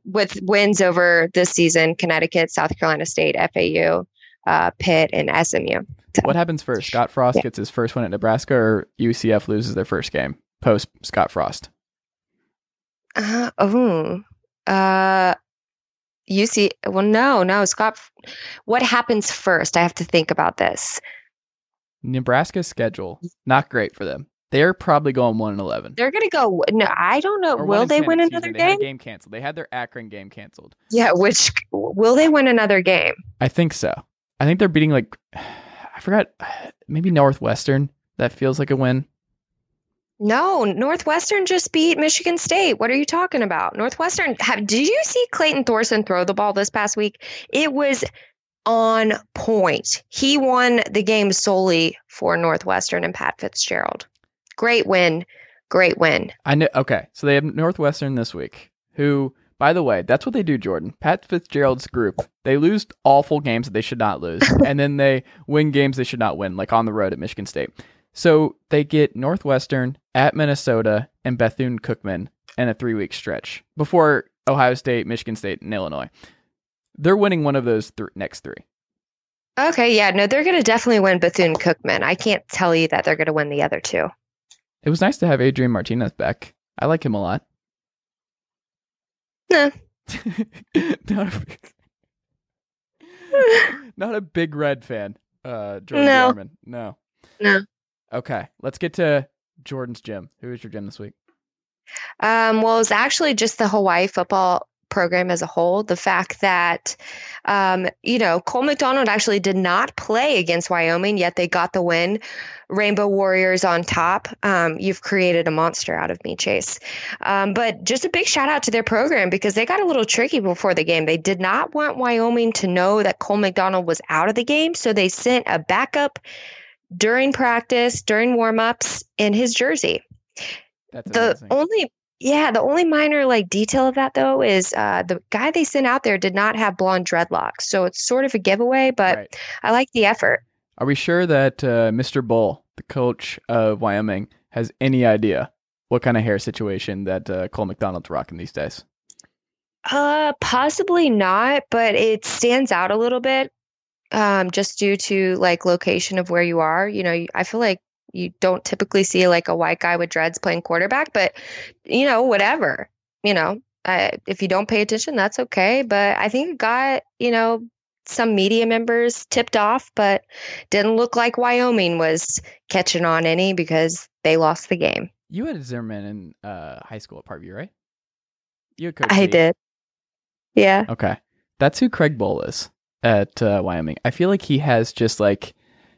with wins over this season, Connecticut, South Carolina State, FAU, uh, Pitt, and SMU. What happens first? Scott Frost Yeah. gets his first win at Nebraska, or UCF loses their first game post Scott Frost. Uh, oh, uh, UC. Well, no, no, Scott. What happens first? I have to think about this. Nebraska's schedule not great for them. They're probably going one and eleven. They're gonna go. No, I don't know. Or Will they 10, win another. They game? game canceled. They had their Akron game canceled. Yeah. Which will they win another game? I think so. I think they're beating like [SIGHS] I forgot [SIGHS] maybe Northwestern That feels like a win. No, Northwestern just beat Michigan State. What are you talking about? Northwestern, have, did you see Clayton Thorson throw the ball this past week? It was on point. He won the game solely for Northwestern and Pat Fitzgerald. Great win. Great win. I know. Okay, so they have Northwestern this week. Who, by the way, that's what they do. Jordan Pat Fitzgerald's group. They lose awful games that they should not lose, [LAUGHS] and then they win games they should not win, like on the road at Michigan State. So they get Northwestern at Minnesota and Bethune Cookman in a three week stretch before Ohio State, Michigan State, and Illinois. They're winning one of those th- next three. Okay, yeah, no, they're going to definitely win Bethune Cookman. I can't tell you that they're going to win the other two. It was nice to have Adrian Martinez back. I like him a lot. Nah. [LAUGHS] [LAUGHS] not, a big, [LAUGHS] not a big red fan. Uh, Jordan No. Jarman. No. No. Okay, let's get to Jordan's gym. Who is your gym this week? Um, well, it's actually just the Hawaii football program as a whole. The fact that, um, you know, Cole McDonald actually did not play against Wyoming, yet they got the win. Rainbow Warriors on top. Um, you've created a monster out of me, Chase. Um, but just a big shout out to their program because they got a little tricky before the game. They did not want Wyoming to know that Cole McDonald was out of the game, so they sent a backup during practice, during warm-ups in his jersey That's the amazing. only yeah the only minor like detail of that though is uh the guy they sent out there did not have blonde dreadlocks so it's sort of a giveaway but Right. i like the effort Are we sure that uh, Mr. Bohl, the coach of Wyoming, has any idea what kind of hair situation that uh, Cole McDonald's rocking these days? uh possibly not but it stands out a little bit um just due to like location of where you are you know i feel like you don't typically see like a white guy with dreads playing quarterback but you know whatever you know uh, if you don't pay attention that's okay but i think it got you know some media members tipped off but didn't look like wyoming was catching on any because they lost the game. You had Zimmerman in uh, high school at Parkview, right? You had Coach i did. Yeah. Okay. That's who Craig Bohl is at uh, Wyoming. I feel like he has just like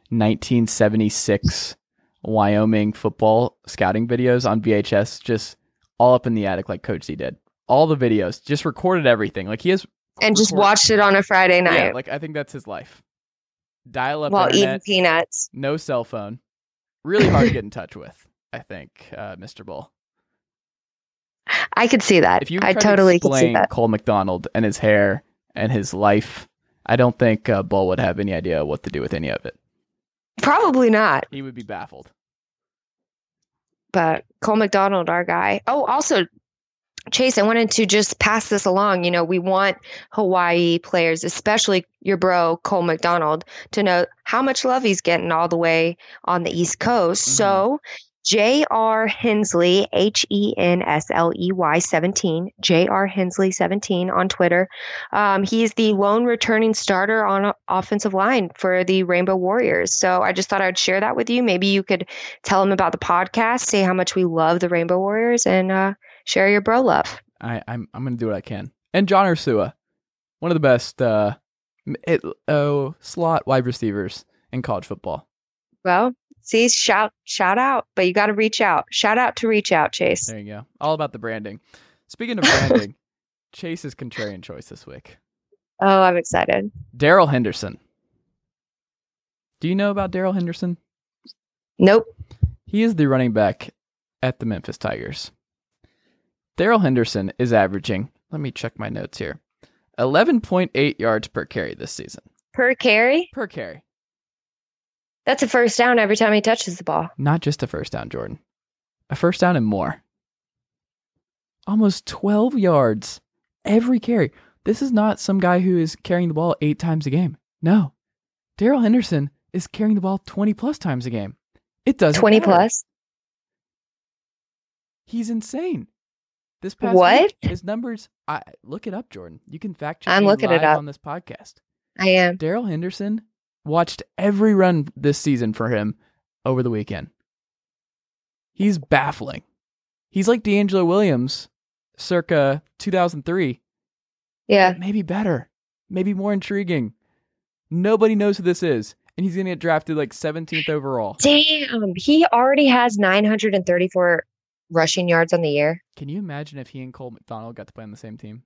1976 Wyoming football scouting videos on VHS, just all up in the attic like Coach Z did. All the videos, just recorded everything. Like he has. and just watched it on a friday night Yeah, like I think that's his life. Dial up while eating peanuts no cell phone. Really hard to [LAUGHS] get in touch with. I think, uh, Mr. Bohl. I could see that. If you I totally to could see that. Cole McDonald and his hair and his life, I don't think uh, Bohl would have any idea what to do with any of it. Probably not, He would be baffled. but Cole McDonald, our guy. Oh, also, Chase, I wanted to just pass this along. You know, we want Hawaii players, especially your bro, Cole McDonald, to know how much love he's getting all the way on the East Coast. Mhm. So, J.R. Hensley, H E N S L E Y 17, J.R. Hensley 17 on Twitter. Um, he's the lone returning starter on offensive line for the Rainbow Warriors. So I just thought I'd share that with you. Maybe you could tell him about the podcast, say how much we love the Rainbow Warriors, and uh, share your bro love. I, I'm I'm gonna do what I can. And John Ursua, one of the best uh, it, oh, slot wide receivers in college football. Well, see, shout shout out, but you got to reach out. Shout out to reach out, Chase. There you go. All about the branding. Speaking of [LAUGHS] branding, Chase's contrarian choice this week. Oh, I'm excited. Darrell Henderson. Do you know about Darrell Henderson? Nope. He is the running back at the Memphis Tigers. Darrell Henderson is averaging, let me check my notes here, 11.8 yards per carry this season. Per carry, Per carry. That's a first down every time he touches the ball. Not just a first down, Jordan. A first down and more. Almost 12 yards every carry. This is not some guy who is carrying the ball eight times a game. No. Darrell Henderson is carrying the ball 20 plus times a game. It doesn't 20 matter. plus. He's insane. This past What? week, his numbers. I look it up, Jordan. You can fact check. I'm looking it up. on this podcast. I am. Darrell Henderson watched every run this season for him over the weekend. He's baffling. He's like DeAngelo Williams, circa 2003. Yeah. maybe better, maybe more intriguing. Nobody knows who this is, and he's gonna get drafted like 17th overall. Damn, he already has 934 rushing yards on the year. Can you imagine if he and Cole McDonald got to play on the same team?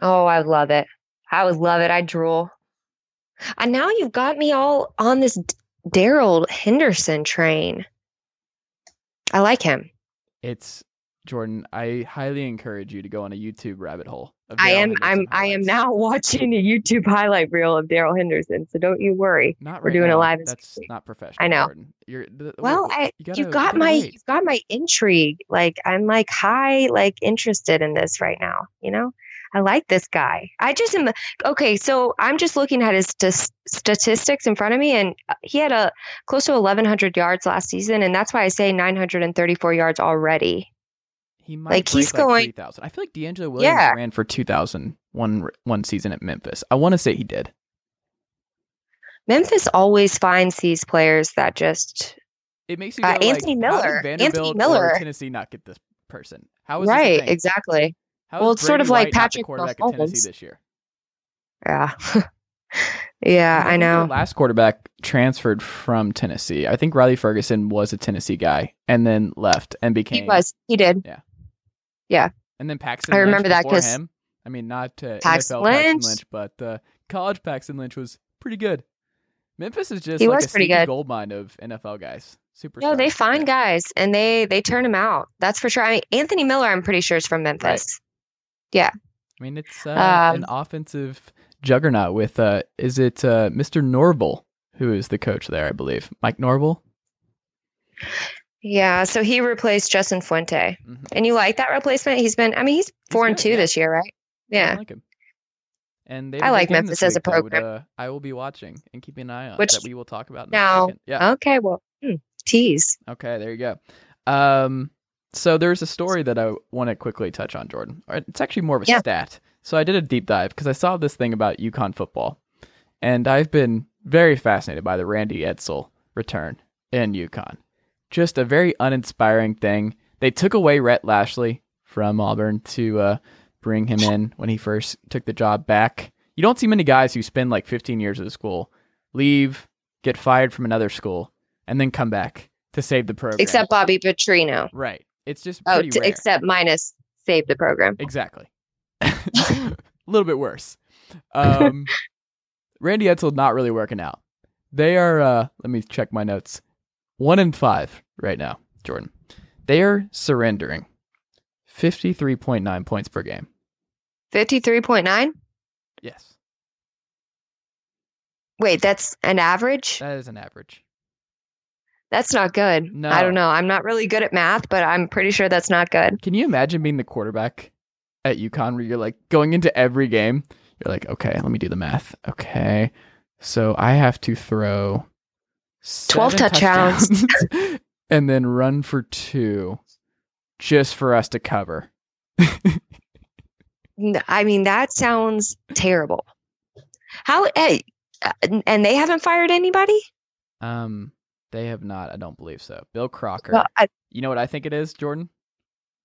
Oh, I would love it. I would love it. I drool. And now you've got me all on this Darrell Henderson train. I like him. It's Jordan. I highly encourage you to go on a YouTube rabbit hole. of I am. Henderson I'm. I am now [LAUGHS] watching a YouTube highlight reel of Darrell Henderson. So don't you worry. Not we're right doing a live That's not professional. I know. Jordan. You're the, Well, I you you've got my wait. you've got my intrigue. Like I'm like high like interested in this right now. You know, I like this guy. I just am okay. So I'm just looking at his st- statistics in front of me, and uh, he had a close to 1,100 yards last season, and that's why I say 934 yards already. He might Like, he's like going- 3,000. I feel like DeAngelo Williams Yeah. ran for 2,000 one one season at Memphis. I want to say he did. Memphis always finds these players that just It makes you Uh, go Anthony like, how did Miller. Anthony Vanderbilt Miller. Tennessee not get this person? How is right exactly. How Well, it's sort of like White Patrick quarterback at Tennessee Mahomes. this year. Yeah, [LAUGHS] yeah, mean, I know. Last quarterback transferred from Tennessee. I think Riley Ferguson was a Tennessee guy and then left and became He was. He did. Yeah. Yeah. And then Paxton I Lynch remember that before 'cause- him. I mean, not uh, Paxton NFL Paxton Lynch. Lynch, but uh, college Paxton Lynch was pretty good. Memphis is just He like was a pretty good. gold mine of NFL guys. Super. No, they find guys and they they turn them out. That's for sure. I mean, Anthony Miller, I'm pretty sure is from Memphis. I mean, it's uh, an Um, offensive juggernaut with uh, is it uh, Mr. Norvell who is the coach there? I believe Mike Norvell. Yeah, so he replaced Justin Fuente, Mhm. and you like that replacement? He's been. I mean, he's four and good, two yeah. this year, right? Yeah. I Yeah. like him. And they I like Memphis as a that I would, program. uh, I will be watching and keeping an eye on Which- that we will talk about Now- Yeah. Okay. Well, hmm, tease. Okay, there you go. Um, so there's a story that I want to quickly touch on, Jordan. It's actually more of a Yeah. stat. So I did a deep dive because I saw this thing about UConn football, and I've been very fascinated by the Randy Edsall return in UConn. Just a very uninspiring thing. They took away Rhett Lashlee from Auburn to uh, bring him in when he first took the job back. You don't see many guys who spend like 15 years at a school, leave, get fired from another school, and then come back to save the program. Except Bobby Petrino. right, it's just Oh, t- except minus save the program. exactly, a [LAUGHS] little bit worse. Um, [LAUGHS] Randy Edsall not really working out. They are. Uh, let me check my notes. One in five right now, Jordan. They are surrendering fifty-three point nine points per game. Fifty-three point nine. Yes, Wait, that's an average. that is an average. That's not good. No. I don't know. I'm not really good at math, but I'm pretty sure that's not good. Can you imagine being the quarterback at UConn where you're like going into every game? You're like, okay, let me do the math. Okay. So I have to throw 12 touchdowns. touchdowns [LAUGHS] and then run for two just for us to cover. I mean, that sounds terrible. How? Hey, uh, and they haven't fired anybody. Um, they have not. I don't believe so. Bill Crocker. Well, I, you know what I think it is, Jordan?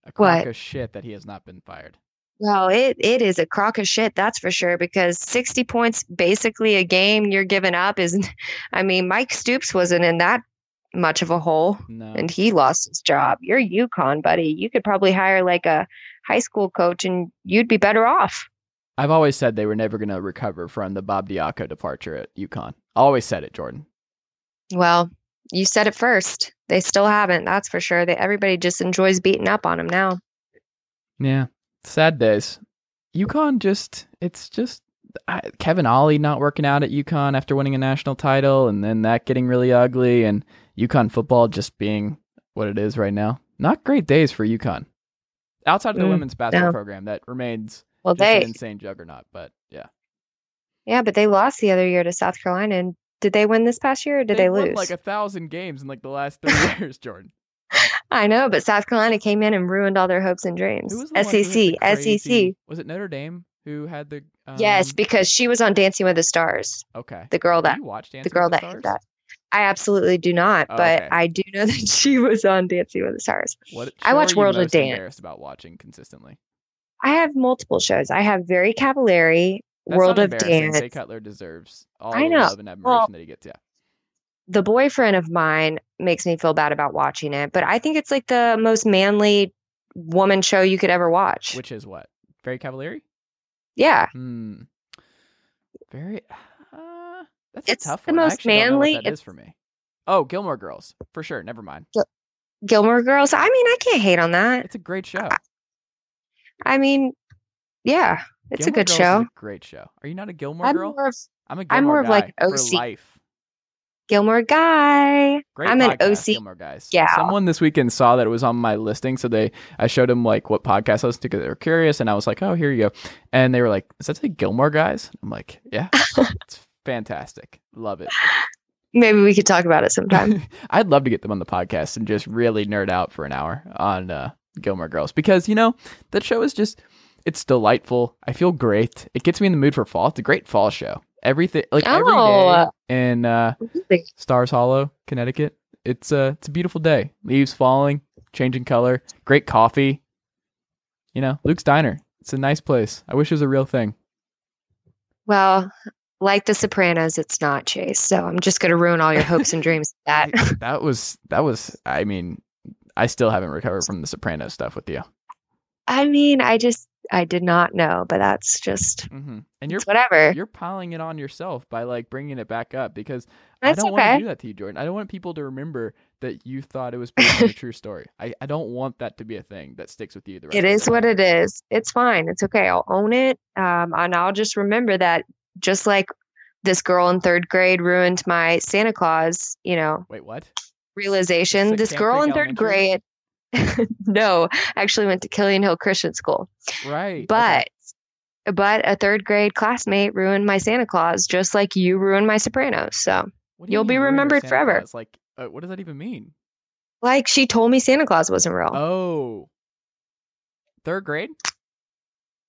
A What? crock of shit that he has not been fired. well, it it is a crock of shit, that's for sure. Because sixty points, basically a game you're giving up, is. [LAUGHS] I mean, Mike Stoops wasn't in that much of a hole, No. and he lost his job. You're UConn, buddy. You could probably hire like a high school coach, and you'd be better off. I've always said they were never going to recover from the Bob Diaco departure at UConn. Always said it, Jordan. Well, you said it first. They still haven't. That's for sure. They, everybody just enjoys beating up on them now. Yeah, sad days. UConn just, it's just I, Kevin Ollie not working out at UConn after winning a national title, and then that getting really ugly, and UConn football just being what it is right now. Not great days for UConn. Outside of the Mm, women's basketball no. program, that remains Well, they insane juggernaut. But yeah, yeah, but they lost the other year to South Carolina. And did they win this past year or did they, won lose? like a thousand games in like the last three [LAUGHS] years, Jordan. I know, but South Carolina came in and ruined all their hopes and dreams. Who was the one who hit SEC, SEC. Was it Notre Dame who had the? Um, yes, because she was on Dancing with the Stars. okay. The girl that you watch Dancing the girl that the Stars? that. I absolutely do not, Oh, but okay. I do know [LAUGHS] that she was on Dancing with the Stars. What I watch World of Dance. Embarrassed about watching consistently. I have multiple shows. I have Very Cavallari, That's World of. Dance. Jay Cutler deserves all I the know. love and admiration Well, that he gets. Yeah. the boyfriend of mine makes me feel bad about watching it, but I think it's like the most manly woman show you could ever watch. Which is what? Very Cavallari? yeah. Hmm. Very. Uh, that's It's a tough the one. I most don't know what manly- that is it's- for me. Oh, Gilmore Girls for sure. Never mind. Gilmore Girls. I mean, I can't hate on that. It's a great show. I mean, yeah, it's Gilmore a good Girls show. A great show. Are you not a Gilmore I'm girl? more of I'm a Gilmore I'm more of, like, OC. life. Gilmore guy. Great I'm an podcast, OC Gilmore guys. Yeah. Someone this weekend saw that it was on my listing, so they I showed them like what podcast I listened to because they were curious, and I was like, "Oh, here you go," and they were like, "Is that say Gilmore guys?" I'm like, "Yeah, [LAUGHS] it's fantastic, love it." Maybe we could talk about it sometime. [LAUGHS] I'd love to get them on the podcast and just really nerd out for an hour on uh, Gilmore Girls because you know that show is just it's delightful. I feel great. It gets me in the mood for fall. It's a great fall show. Everything like every Oh. day in uh, Stars Hollow, Connecticut. It's uh it's a beautiful day. Leaves falling, changing color, great coffee. You know, Luke's Diner. It's a nice place. I wish it was a real thing. well, like The Sopranos, it's not Chase. So I'm just going to ruin all your hopes and dreams. That. [LAUGHS] That was that was I mean, I still haven't recovered from the Sopranos stuff with you. I mean, I just I did not know, but that's just hmm And you're whatever. you're piling it on yourself by like bringing it back up because That's I don't want to do that to you, Jordan. I don't want people to remember that you thought it was based on a true story. I, I don't want that to be a thing that sticks with you the rest It of is your what it is. It's fine. It's okay. I'll own it. Um, and I'll just remember that just like this girl in third grade ruined my Santa Claus, you know, Wait, what? realization. This girl in third Elementary? grade, [LAUGHS] no, I actually went to Killian Hill Christian School. Right. okay. But but a third grade classmate ruined my Santa Claus just like you ruined my Sopranos. So you you'll be you ruined your remembered Santa forever. Claus? Like, uh, what does that even mean? like she told me Santa Claus wasn't real. Oh, third grade.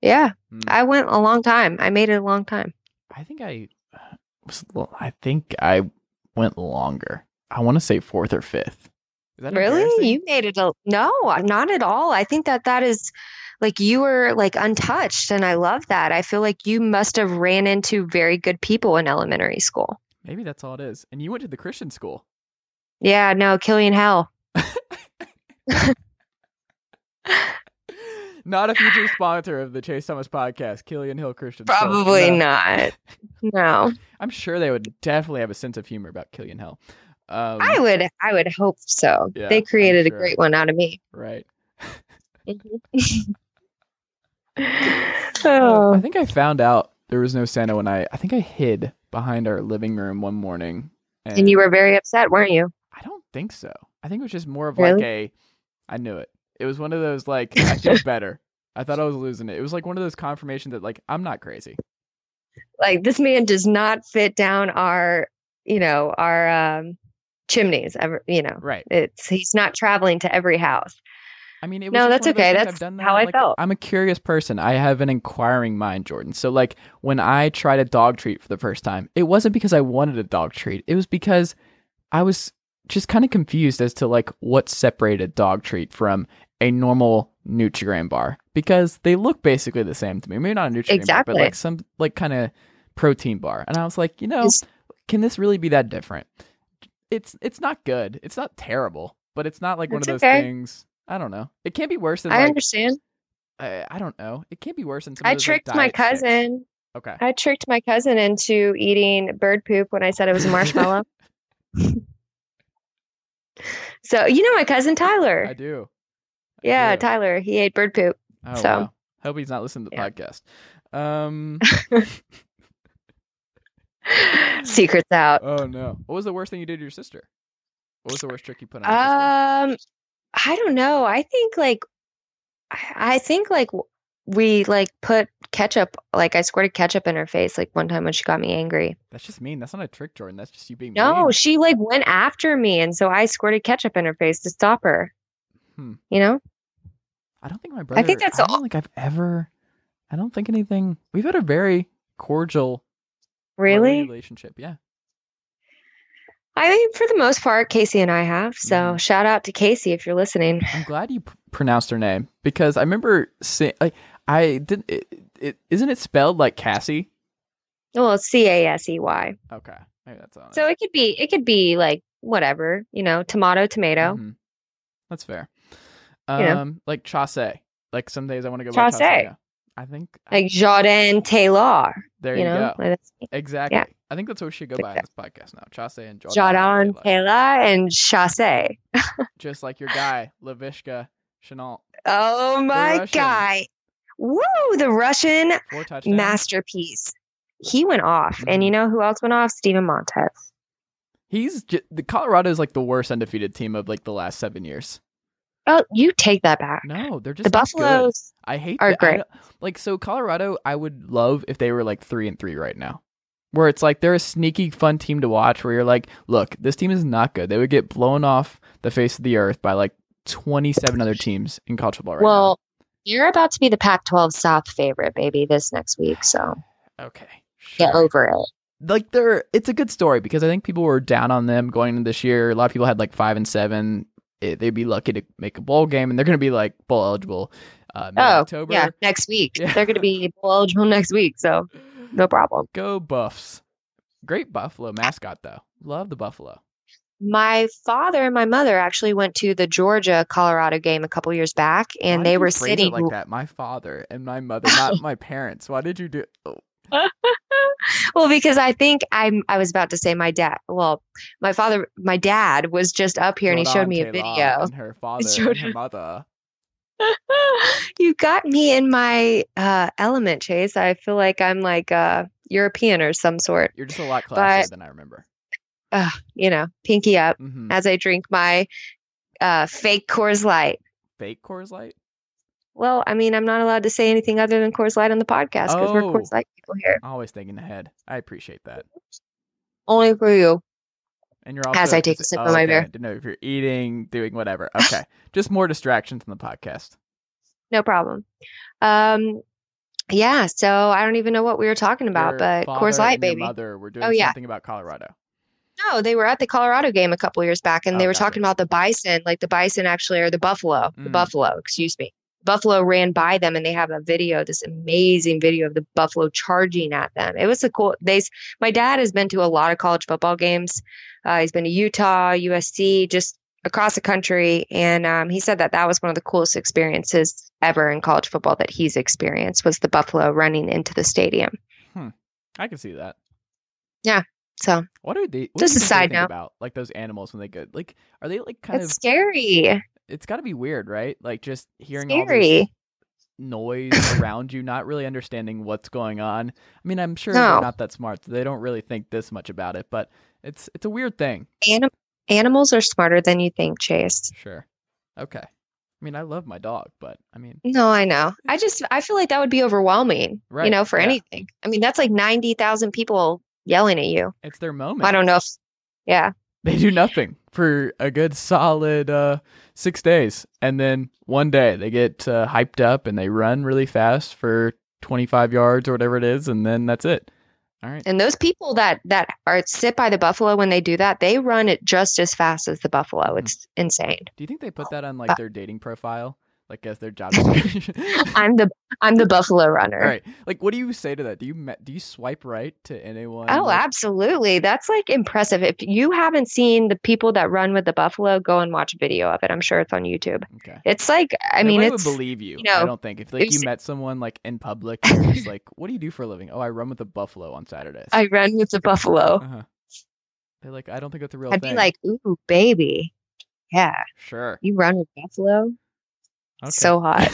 yeah. Hmm. I went a long time. I made it a long time. I think I [SIGHS] was. well, I think I went longer. I want to say fourth or fifth. Really? You made it a no, uh, not at all. I think that that is like you were like untouched and I love that. I feel like you must have ran into very good people in elementary school. Maybe that's all it is. And you went to the Christian school. Yeah, no, Killian Hell. [LAUGHS] [LAUGHS] Not a future sponsor of the Chase Thomas podcast, Killian Hill Christian. School. Probably No. not. No. [LAUGHS] I'm sure they would definitely have a sense of humor about Killian Hill. Um, I would I would hope so. Yeah, they created sure. a great one out of me. right. [LAUGHS] oh. I think I found out there was no Santa when I. I think I hid behind our living room one morning. And, And you were very upset, weren't you? I don't think so. I think it was just more of like a. I knew it. It was one of those like I feel [LAUGHS] better. I thought I was losing it. It was like one of those confirmations that like I'm not crazy. Like this man does not fit down our, you know, our um chimneys ever, you know. Right. It's he's not traveling to every house. I mean, it was No, that's one of those okay. That's done how I like, felt. I'm a curious person. I have an inquiring mind, Jordan. So like when I tried a dog treat for the first time, it wasn't because I wanted a dog treat. It was because I was just kind of confused as to like what separated a dog treat from a normal Nutrigrain bar because they look basically the same to me. Maybe not a Nutrigrain bar, Exactly. but like some like kind of protein bar. And I was like, you know, Is- can this really be that different? It's it's not good. It's not terrible, but it's not like one of those okay. things. I don't know. It can't be worse than I like understand. I, I don't know. It can't be worse than some I those, like, tricked my diet sticks. cousin. Okay. I tricked my cousin into eating bird poop when I said it was a marshmallow. [LAUGHS] so you know my cousin Tyler. I do. I yeah, do. Tyler. He ate bird poop. Oh, so- wow. Hope he's not listening to the Yeah. podcast. Um. [LAUGHS] [LAUGHS] [LAUGHS] Secrets out. oh no. What was the worst thing you did to your sister? What was the worst trick you put on your sister? Um, I don't know. I think like, I I think like we like put ketchup. Like I squirted ketchup in her face. Like one time when she got me angry. That's just mean. That's not a trick, Jordan. That's just you being No, mean. she like went after me, and so I squirted ketchup in her face to stop her. Hmm. You know? I don't think my brother. I think that's I don't all- think I've ever. I don't think anything. We've had a very cordial loving Really? relationship. Yeah. I mean, for the most part, Casey and I have. So Mhm. shout out to Casey if you're listening. I'm glad you p- pronounced her name because I remember saying like I did. It, it isn't it spelled like Cassie? Well, it's C A S E Y. Okay. Maybe that's honest. So it could be it could be like whatever, you know, tomato, tomato. Mhm. That's fair. You know. Um, like chasse. Like some days I want to go buy Chaussee. Yeah. I think Like Jordan Taylor. there you you, know, go. Exactly. I think that's what we should go by on this podcast now. Chaussee and Jordan. Jordan Taylor. Taylor and Chasse. [LAUGHS] Just like your guy, Laviska Shenault. Oh my guy. Woo! The Russian masterpiece. He went off. And Mhm. you know who else went off? Steven Montez. He's j- the Colorado is like the worst undefeated team of like the last seven years. Oh, you take that back. No, they're just the not good. Buffaloes I hate are that- great. like so Colorado, I would love if they were like three and three right now. Where it's like they're a sneaky fun team to watch where you're like, look, this team is not good. They would get blown off the face of the earth by like twenty seven other teams in college football right well, you're about to be the Pac 12 South favorite, baby, this next week. So now. Okay. get sure. over it. Like they're it's a good story because I think people were down on them going into this year. A lot of people had like five and seven. It, they'd be lucky to make a bowl game, and they're going to be like bowl eligible. Uh, Oh, October. yeah, next week. Yeah. They're going to be [LAUGHS] bowl eligible next week. So no problem. Go Buffs! Great Buffalo mascot though. Love the Buffalo. My father and my mother actually went to the Georgia Colorado game a couple years back, and Why they were sitting. like that. My father and my mother, not [LAUGHS] my parents. Why did you do? Oh, [LAUGHS] well, because I think I'm. I was about to say my dad. Well, my father, my dad was just up here, and he showed me a video. And her [LAUGHS] father showed and her her- mother. [LAUGHS] you got me in my uh, element, Chase. I feel like I'm like uh, European or some sort. You're just a lot classier But- than I remember. Uh, you know, pinky up hmm as I drink my uh, fake Coors Light. Fake Coors Light. Well, I mean, I'm not allowed to say anything other than Coors Light on the podcast because we're Oh. Coors Light people here. Always thinking ahead. I appreciate that. Only for you. And you're also As I take a sip of my beer. Didn't know if you're eating, doing whatever. Okay, just more distractions in the podcast. No problem. Um, yeah. So I don't even know what we were talking about, Your but Coors Light, baby. Mother were doing Oh, yeah. something about Colorado. No, they were at the Colorado game a couple years back, and Oh, they were gotcha. talking about the bison, like the bison actually, or the buffalo, the Mm. buffalo, excuse me. Buffalo ran by them, and they have a video, this amazing video of the buffalo charging at them. It was a cool. They, my dad has been to a lot of college football games. Uh, he's been to Utah, USC, just across the country, and um, he said that that was one of the coolest experiences ever in college football that he's experienced was the buffalo running into the stadium. I can see that. Yeah so What are they? What Just a you think they side note. about like those animals when they go. Like, are they like kind it's of? scary. It's got to be weird, right? Like just hearing all this noise [LAUGHS] around you, not really understanding what's going on. I mean, I'm sure No. they're not that smart. so They don't really think this much about it, but it's it's a weird thing. Anim- animals are smarter than you think, Chase. Sure. Okay. I mean, I love my dog, but I mean, No, I know. I just I feel like that would be overwhelming. Right, You know, for yeah. anything. I mean, that's like ninety thousand people yelling at you. it's their moment. I don't know if. Yeah. They do nothing for a good solid uh, six days, and then one day they get uh, hyped up and they run really fast for 25 yards or whatever it is, and then that's it. All right. And those people that that are sit by the buffalo when they do that, they run it just as fast as the buffalo. Hmm. It's insane. Do you think they put that on like their dating profile, like as their job description? [LAUGHS] I'm the I'm the buffalo runner. All right. Like, what do you say to that? Do you do you swipe right to anyone? Oh, like- absolutely. That's like impressive. If you haven't seen the people that run with the buffalo, go and watch a video of it. I'm sure it's on YouTube. Okay. It's like I mean, it's would believe you. you know, I don't think if like you met someone like in public, you're just like, "What do you do for a living?" Oh, I run with a buffalo on Saturdays. I run with the buffalo. Uh-huh. They're like, I don't think that's a real I'd thing. be like, ooh, baby. Yeah, sure. you run with buffalo. Okay. So hot.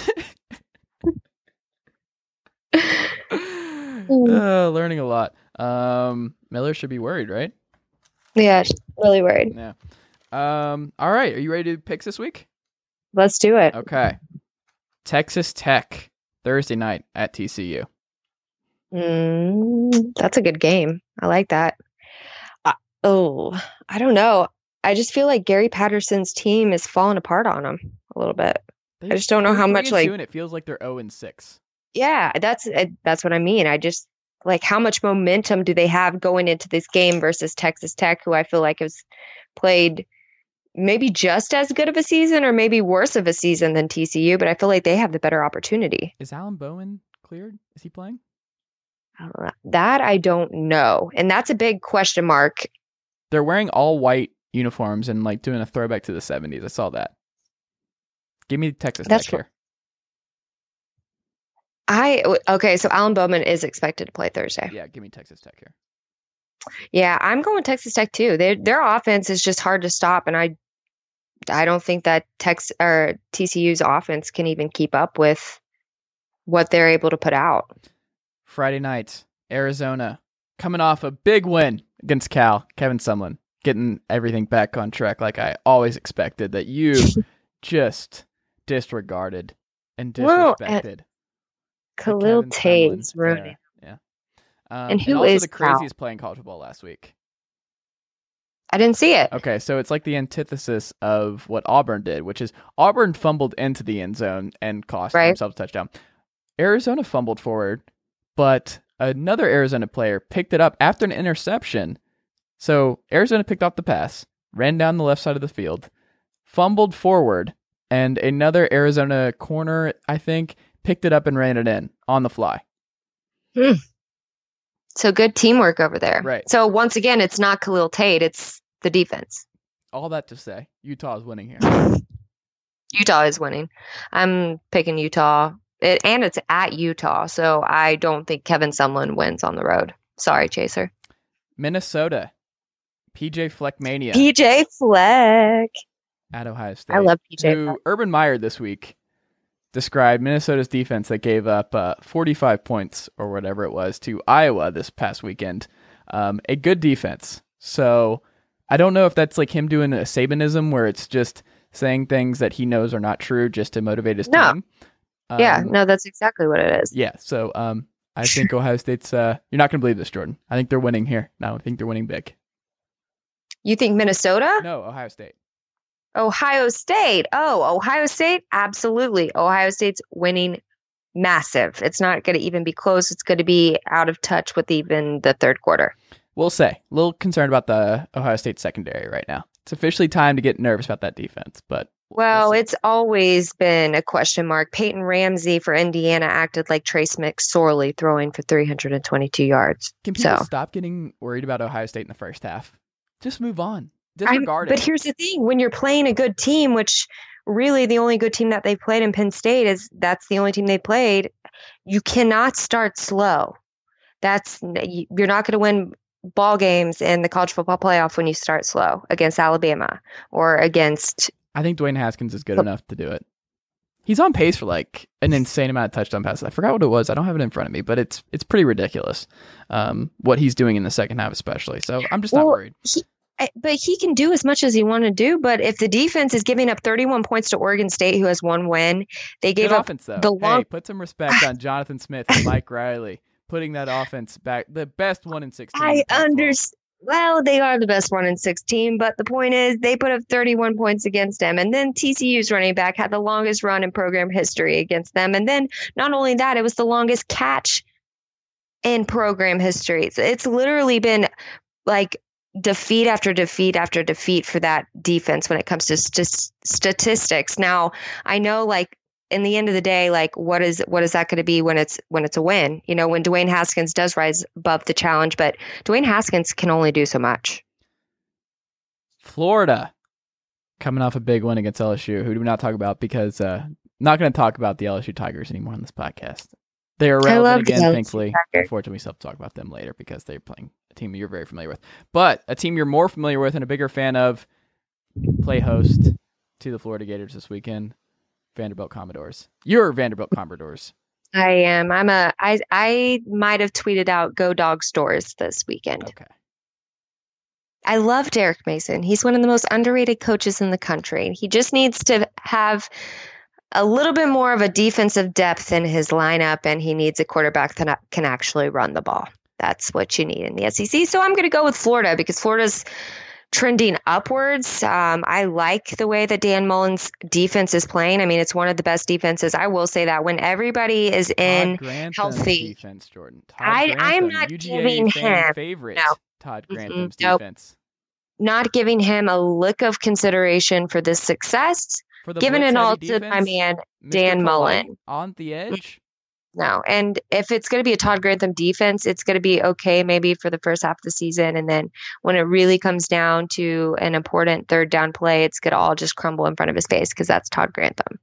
[LAUGHS] uh, learning a lot. Um, Miller should be worried, right? yeah, really worried. Yeah. Um. All right. Are you ready to picks this week? Let's do it. Okay. Texas Tech Thursday night at TCU. Mm, that's a good game. I like that. Uh, oh, I don't know. I just feel like Gary Patterson's team is falling apart on him a little bit. They, I just don't know how much, like- and it feels like they're zero and six. Yeah, that's uh, that's what I mean. I just like how much momentum do they have going into this game versus Texas Tech, who I feel like has played maybe just as good of a season or maybe worse of a season than TCU, but I feel like they have the better opportunity. Is Alan Bowman cleared? Is he playing? Uh, That I don't know. And that's a big question mark. They're wearing all white uniforms and like doing a throwback to the 70s. I saw that. Give me Texas That's Tech cool. here. I okay, so Alan Bowman is expected to play Thursday. Yeah, give me Texas Tech here. Yeah, I'm going Texas Tech too. Their their offense is just hard to stop, and I I don't think that Tex or TCU's offense can even keep up with what they're able to put out. Friday night, Arizona coming off a big win against Cal. Kevin Sumlin getting everything back on track like I always expected that you [LAUGHS] just disregarded and disrespected. Khalil Tate's ruining. Yeah. Um, And who also is the Cal? craziest playing college football last week? I didn't see it. Okay, so it's like the antithesis of what Auburn did, which is Auburn fumbled into the end zone and cost Right. themselves a touchdown. Arizona fumbled forward, but another Arizona player picked it up after an interception. So Arizona picked up the pass, ran down the left side of the field, fumbled forward, and another Arizona corner, I think, picked it up and ran it in on the fly. Hmm. So good teamwork over there. Right. So once again, it's not Khalil Tate; it's the defense. All that to say, Utah is winning here. [LAUGHS] Utah is winning. I'm picking Utah, it, and it's at Utah, so I don't think Kevin Sumlin wins on the road. Sorry, Chaser. Minnesota, PJ Fleckmania PJ Fleck. At Ohio State. I love PJ. who. Urban Meyer this week described Minnesota's defense that gave up uh, 45 points or whatever it was to Iowa this past weekend. Um, a good defense. So I don't know if that's like him doing a Sabanism where it's just saying things that he knows are not true just to motivate his No. team. yeah, Um, no, that's exactly what it is. Yeah. So um, I [LAUGHS] think Ohio State's. Uh, you're not going to believe this, Jordan. I think they're winning here. No, I think they're winning big. You think Minnesota? No, Ohio State. Ohio State. Oh, Ohio State? Absolutely. Ohio State's winning massive. It's not going to even be close. It's going to be out of touch with even the third quarter. We'll say. A little concerned about the Ohio State secondary right now. It's officially time to get nervous about that defense, but Well, We'll it's always been a question mark. Peyton Ramsey for Indiana acted like Trace McSorley throwing for 322 yards. can people So- stop getting worried about Ohio State in the first half? Just move on. I'm- but here's the thing when you're playing a good team, which really the only good team that they played in Penn State is that's the only team they played, you cannot start slow. That's you're not going to win ball games in the college football playoff when you start slow against Alabama or against I think Dwayne Haskins is good enough to do it. He's on pace for like an insane amount of touchdown passes. I forgot what it was. I don't have it in front of me, but it's it's pretty ridiculous. Um, what he's doing in the second half, especially. So I'm just not Well, worried. I- but he can do as much as he want to do. But if the defense is giving up 31 points to Oregon State, who has one win, they gave Good up. offense though. the hey, long- put some respect on [LAUGHS] Jonathan Smith and Mike Riley, putting that offense back. The best one in sixteen. I understand. Well, they are the best one in 16, but the point is they put up 31 points against them. And then TCU's running back had the longest run in program history against them. And then not only that, it was the longest catch in program history. It's, it's literally been like defeat after defeat after defeat for that defense when it comes to st- statistics. Now, I know like in the end of the day, like what is what is that going to be when it's when it's a win? You know, when Dwayne Haskins does rise above the challenge, but Dwayne Haskins can only do so much. Florida coming off a big win against LSU, who do we not talk about because uh, not going to talk about the LSU Tigers anymore on this podcast. They are relevant again, thankfully. Tigers. Unfortunately, we still have to talk about them later because they're playing a team you're very familiar with. But a team you're more familiar with and a bigger fan of play host to the Florida Gators this weekend, Vanderbilt Commodores. You're Vanderbilt Commodores. I am. I'm a. I I might have tweeted out "Go Dog Stores" this weekend. Okay. I love Derek Mason. He's one of the most underrated coaches in the country. He just needs to have a little bit more of a defensive depth in his lineup, and he needs a quarterback that can actually run the ball. That's what you need in the SEC. So I'm going to go with Florida because Florida's trending upwards. Um, I like the way that Dan Mullen's defense is playing. I mean, it's one of the best defenses. I will say that when everybody is in healthy. defense, Jordan. Todd I- I'm not UGA giving him- favorite. no. Todd Grantham's nope. defense. not giving him a lick of consideration for this success, For the giving it all to my man Mr. Dan Polite Mullen. on the edge. No. And if it's going to be a Todd Grantham defense, it's going to be okay maybe for the first half of the season. And then when it really comes down to an important third down play, it's going to all just crumble in front of his face because that's Todd Grantham.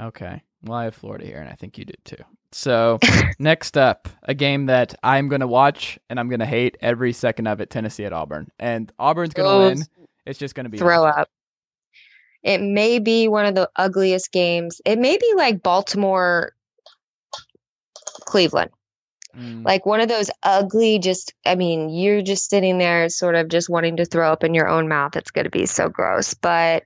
Okay. Well, I have Florida here, and I think you did too. So, [LAUGHS] next up, a game that I'm going to watch and I'm going to hate every second of it Tennessee at Auburn. And Auburn's going to Oh, win. It's just going to be Throw up. It may be one of the ugliest games. It may be like Baltimore, Cleveland. Mm, like one of those ugly just i mean you're just sitting there sort of just wanting to throw up in your own mouth it's going to be so gross but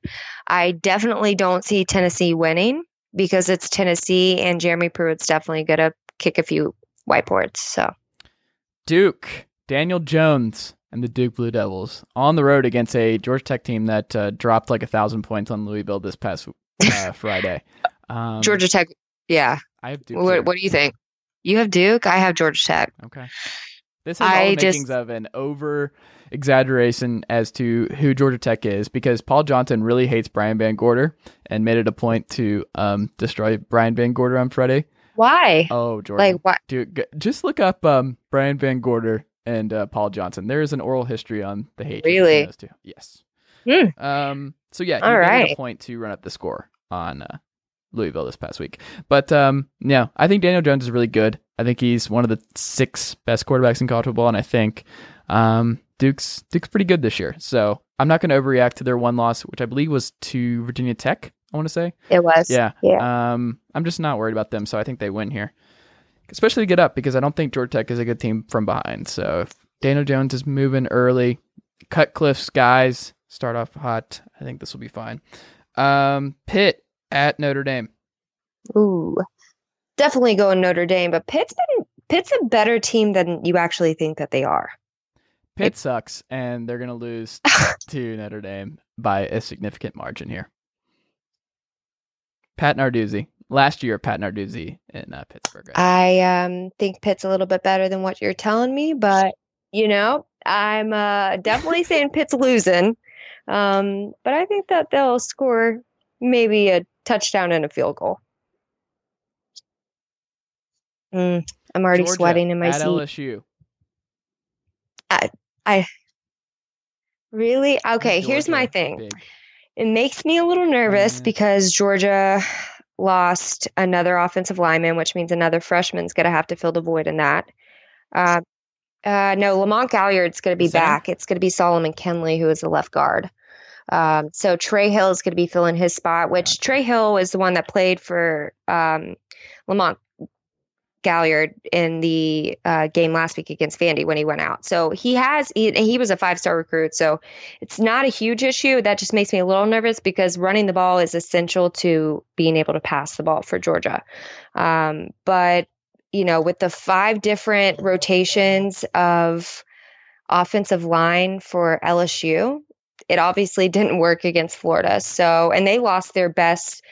i definitely don't see tennessee winning because it's tennessee and jeremy pruitt's definitely going to kick a few whiteboards so Duke, Daniel Jones, and the Duke Blue Devils on the road against a Georgia Tech team that uh, dropped like a thousand points on Louisville this past uh, [LAUGHS] Friday. Um, georgia tech yeah I have Duke. what, what do you think you have duke i have georgia tech Okay. This has all I the just- makings of an over exaggeration as to who Georgia Tech is because Paul Johnson really hates Brian VanGorder and made it a point to um, destroy Brian VanGorder on Friday. why Oh, Jordan. like what Dude, just look up um, Brian VanGorder and uh, Paul Johnson. There is an oral history on the hate Really? those two. Yes. Hmm. Um. So yeah, All made it a point to run up the score on uh, Louisville this past week. But um, yeah, I think Daniel Jones is really good. I think he's one of the six best quarterbacks in college football, and I think um, Duke's Duke's pretty good this year. So I'm not going to overreact to their one loss, which I believe was to Virginia Tech. I want to say. it was Yeah. yeah Um, I'm just not worried about them, so I think they win here. Especially to get up because I don't think Georgia Tech is a good team from behind. So if Daniel Jones is moving early, Cutcliffe's guys, start off hot, I think this will be fine. Um, Pitt at Notre Dame. Ooh, definitely going Notre Dame, but Pitt's been Pitt's a better team than you actually think that they are. Pitt sucks, and they're gonna lose [LAUGHS] to Notre Dame by a significant margin here. Pat Narduzzi. Last year, Pat Narduzzi in uh, Pittsburgh. right? I um think Pitt's a little bit better than what you're telling me, but you know, I'm uh, definitely saying [LAUGHS] Pitt's losing. Um, but I think that they'll score maybe a touchdown and a field goal. Mm, I'm already Georgia sweating in my at seat. LSU. I really? Okay, here's my thing. big. It makes me a little nervous Yeah. because Georgia lost another offensive lineman, which means another freshman's going to have to fill the void in that. Uh, uh, no, Lamont Gaillard's going to be back. It's going to be Solomon Kindley, who is the left guard. Um, so Trey Hill is going to be filling his spot, which Trey Hill was the one that played for um, Lamont Gaillard in the uh, game last week against Vandy when he went out. So he has, he, he was a five star recruit. So it's not a huge issue. That just makes me a little nervous because running the ball is essential to being able to pass the ball for Georgia. Um, but, you know, with the five different rotations of offensive line for LSU, it obviously didn't work against Florida. So, and they lost their best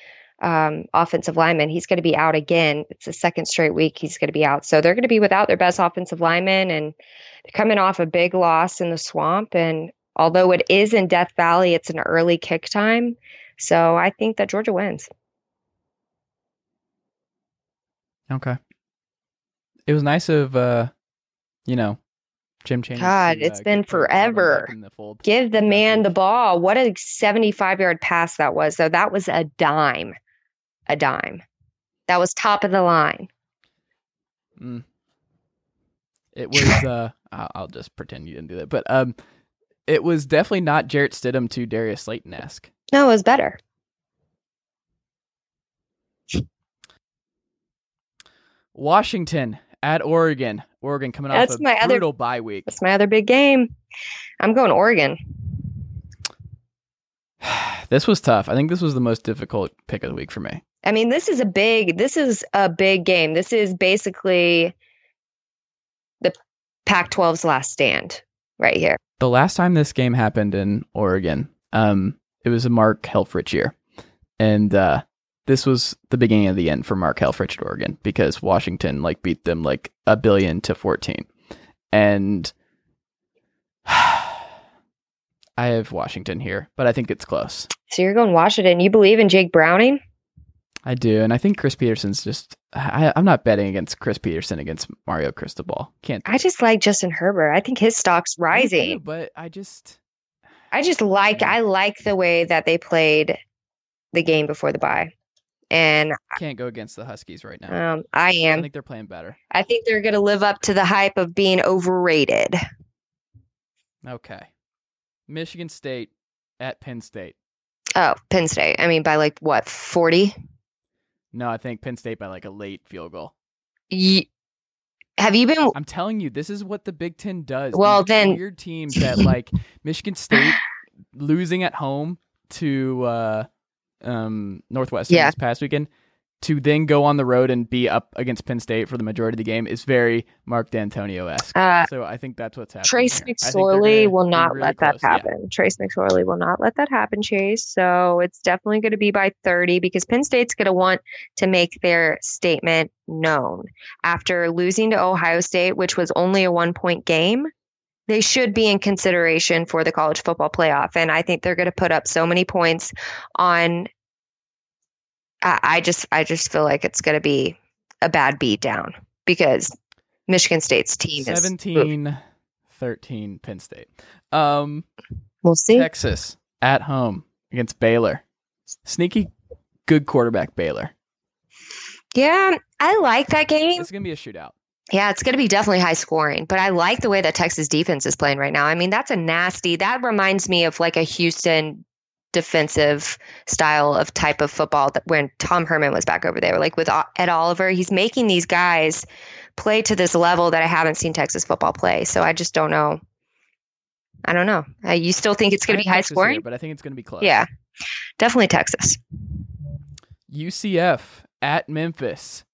um, offensive lineman. He's going to be out again. It's the second straight week he's going to be out. So they're going to be without their best offensive lineman and coming off a big loss in the swamp. And although it is in Death Valley, it's an early kick time. So I think that Georgia wins. Okay. It was nice of uh, you know, Jim Chaney. God, to, it's uh, been get Tony Tomlin forever. the. Give the man the ball. What a 75 yard pass that was, though. That was a dime. A dime. That was top of the line. Mm. It was. uh [LAUGHS] I'll, I'll just pretend you didn't do that, but um, it was definitely not Jarrett Stidham to Darius Slayton esque. No, it was better. Washington at Oregon. Oregon coming That's off a my other- brutal bye week. That's my other big game. I'm going Oregon. [SIGHS] this was tough. I think this was the most difficult pick of the week for me. I mean, this is a big this is a big game. This is basically the Pac-12's last stand right here. The last time this game happened in Oregon, um, it was a Mark Helfrich year, and uh, this was the beginning of the end for Mark Helfrich at Oregon because Washington like beat them like a billion to fourteen, and [SIGHS] I have Washington here, but I think it's close. So you're going Washington. You believe in Jake Browning? I do, and I think Chris Petersen's just. I, I'm not betting against Chris Petersen against Mario Cristobal. Can't. I just like Justin Herbert. I think his stock's Me too, rising. but I just. I just like I like the way that they played the game before the bye. And Can't go against the Huskies right now. um, I am. I think they're playing better. I think they're going to live up to the hype of being overrated. Okay. Michigan State at Penn State. Oh, Penn State. I mean, by like what, 40? No, I think Penn State by like a late field goal. Ye- Have you been? I'm telling you, this is what the Big Ten does. Well, These then- weird teams that like Michigan State [LAUGHS] losing at home to uh, um, Northwestern Yeah. this past weekend to then go on the road and be up against Penn State for the majority of the game is very Mark Dantonio esque. Uh, so I think that's what's happening. Trace here. I think they're McSorley will not really let that close. Yeah. happen. Trace McSorley will not let that happen, Chase. So it's definitely going to be by 30 because Penn State's going to want to make their statement known. After losing to Ohio State, which was only a one point game, they should be in consideration for the college football playoff. And I think they're going to put up so many points on. I, I just, I just feel like it's going to be a bad beat down because Michigan State's team is. 17 13 Penn State. Um, We'll see. Texas at home against Baylor. Sneaky good quarterback Baylor. Yeah, I like that game. It's going to be a shootout. Yeah, it's going to be definitely high scoring, but I like the way that Texas defense is playing right now. I mean, that's a nasty, that reminds me of like a Houston defensive style of type of football that when Tom Herman was back over there, like with Ed Oliver, he's making these guys play to this level that I haven't seen Texas football play. So I just don't know. I don't know. Uh, you still think it's going to be high Texas scoring? here, but I think it's going to be close. Yeah, definitely Texas. UCF at Memphis.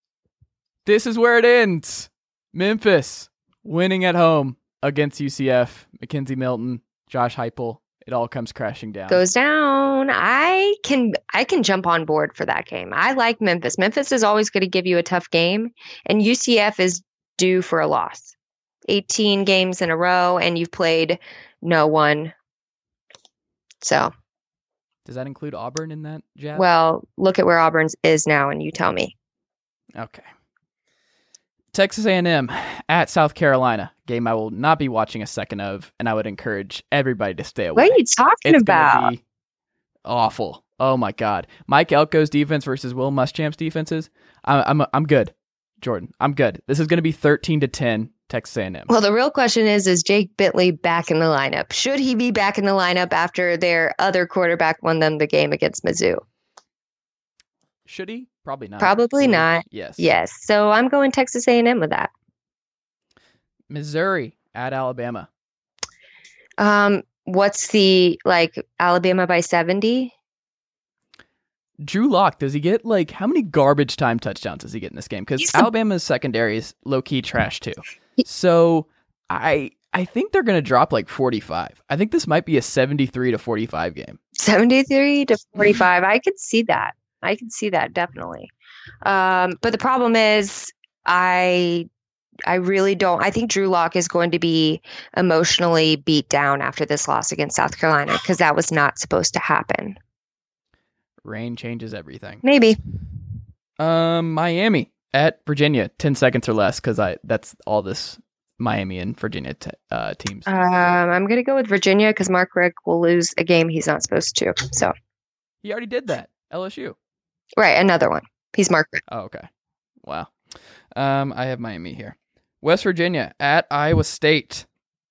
This is where it ends. Memphis winning at home against UCF. McKenzie Milton, Josh Heupel. It all comes crashing down. goes down. I can I can jump on board for that game. I like Memphis. Memphis is always going to give you a tough game, and UCF is due for a loss. 18 games in a row, and you've played no one. So, Does that include Auburn in that jab? well, look at where Auburn's is now, and you tell me. Okay. Texas A&M at South Carolina. Game I will not be watching a second of, and I would encourage everybody to stay away. What are you talking it's about? awful. Oh my god, Mike Elko's defense versus Will Muschamp's defenses. I'm I'm I'm good, Jordan. I'm good. This is going to be 13 to 10 Texas A&M. Well, the real question is: Is Jake Bentley back in the lineup? Should he be back in the lineup after their other quarterback won them the game against Mizzou? Should he? Probably not. Probably he? not. Yes. Yes. So I'm going Texas A&M with that. Missouri at Alabama. Um, what's the like Alabama by 70? Drew Lock, does he get like how many garbage time touchdowns does he get in this game? Because Alabama's secondary is low key trash too. So I I think they're gonna drop like forty five. I think this might be a seventy three to forty five game. 73 to 45. I could see that. I can see that definitely. Um, but the problem is I I really don't I think Drew Lock is going to be emotionally beat down after this loss against South Carolina because that was not supposed to happen. Rain changes everything. Maybe. Um, Miami at Virginia, ten seconds or less, because I that's all this Miami and Virginia te- uh, teams. Um, I'm going to go with Virginia because Mark Richt will lose a game he's not supposed to. So, he already did that. LSU. Right, another one. He's Mark Oh, okay. Wow. Um, I have Miami here. West Virginia at Iowa State.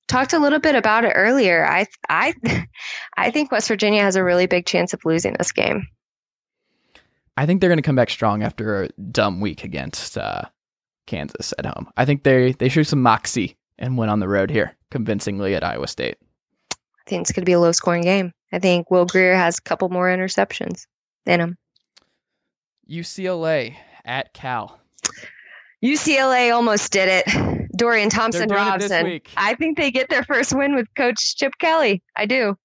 talked a little bit about it earlier. I I [LAUGHS] I think West Virginia has a really big chance of losing this game. I think they're going to come back strong after a dumb week against uh, Kansas at home. I think they they showed some moxie and went on the road here convincingly at Iowa State. I think it's going to be a low scoring game. I think Will Grier has a couple more interceptions in him. UCLA at Cal. UCLA almost did it. Dorian Thompson doing it this Robson. I think they get their first win with Coach Chip Kelly. I do.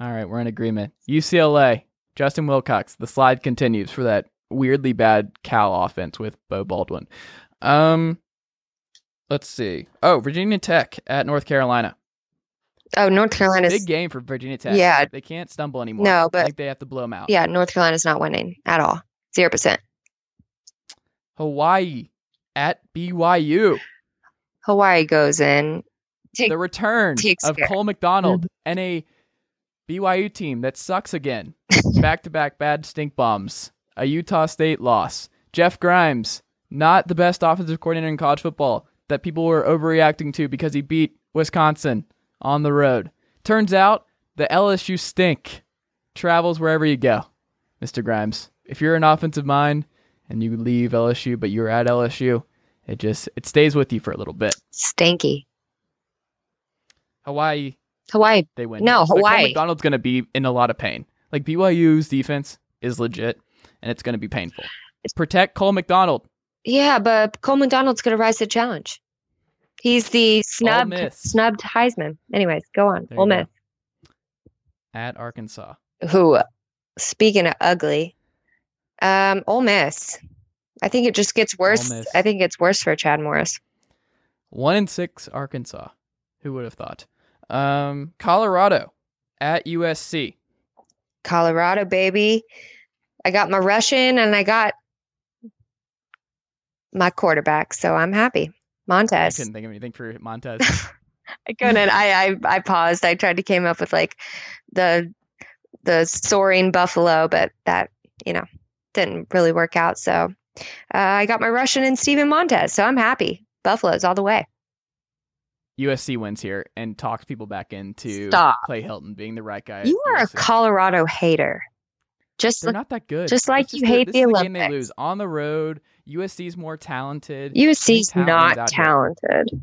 All right, we're in agreement. UCLA, Justin Wilcox. The slide continues for that weirdly bad Cal offense with Bo Baldwin. Um, let's see. Oh, Virginia Tech at North Carolina. Oh, North Carolina's Big game for Virginia Tech. Yeah. They can't stumble anymore. No, I but- think they have to blow them out. yeah, North Carolina's not winning at all. Zero percent. Hawaii at BYU. Hawaii goes in. Take, the return of care. Cole McDonald mm-hmm. and a BYU team that sucks again. back to back bad stink bombs. A Utah State loss. Jeff Grimes, not the best offensive coordinator in college football that people were overreacting to because he beat Wisconsin on the road. Turns out the LSU stink travels wherever you go, Mr. Grimes. If you're an offensive mind and you leave LSU, but you're at LSU, it just it stays with you for a little bit. Stanky. Hawaii Hawaii. they win. No, Hawaii. McDonald's going to be in a lot of pain. Like BYU's defense is legit, and it's going to be painful. Protect Cole McDonald. Yeah, but Cole McDonald's going to rise to the challenge. He's the snubbed snubbed Heisman. Anyways, go on. There Ole you go. Miss. at Arkansas. Who? Speaking of ugly, um, Ole Miss. I think it just gets worse. I think it's worse for Chad Morris. One in six Arkansas. Who would have thought? Um, Colorado at USC. Colorado, baby. I got my Russian and I got my quarterback, so I'm happy. I couldn't think of anything for Montez. [LAUGHS] I couldn't. I, I I paused. I tried to came up with like the the soaring buffalo, but that you know didn't really work out. So uh, I got my Russian and Steven Montez, so I'm happy. Buffaloes all the way. USC wins here and talks people back into Stop. Clay Helton being the right guy. You are a Colorado hater. Just They're look, not that good. just like It's you hate the is game they Olympics. lose on the road. USC's more talented. USC's not here. talented.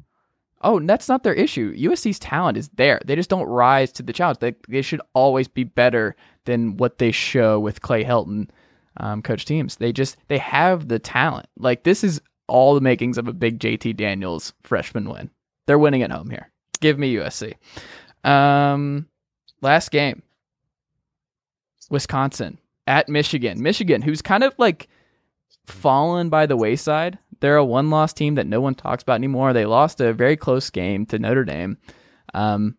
Oh, and that's not their issue. USC's talent is there. They just don't rise to the challenge. They they should always be better than what they show with Clay Helton, um, coach teams. They just they have the talent. Like this is all the makings of a big JT Daniels freshman win. They're winning at home here. Give me USC. Um, last game. Wisconsin at Michigan. Michigan, who's kind of like fallen by the wayside. They're a one loss team that no one talks about anymore. They lost a very close game to Notre Dame. Um,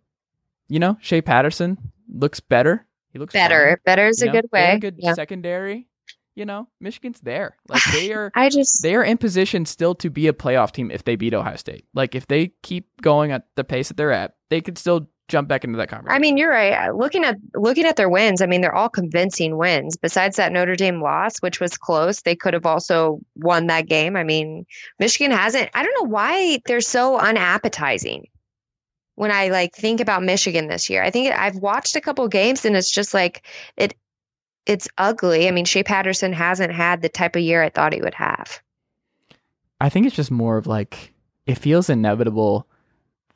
you know, Shea Patterson looks better. He looks Better, fine, better is you a know? good way. a good yeah. secondary. You know, Michigan's there. [SIGHS] Like they are I just they are in position still to be a playoff team if they beat Ohio State. Like if they keep going at the pace that they're at, they could still jump back into that conversation. I mean, you're right. Looking at looking at their wins, I mean, they're all convincing wins. Besides that Notre Dame loss, which was close, they could have also won that game. I mean, Michigan hasn't. I don't know why they're so unappetizing. When I like think about Michigan this year, I think I've watched a couple games and it's just like it. It's ugly. I mean, Shea Patterson hasn't had the type of year I thought he would have. I think it's just more of like it feels inevitable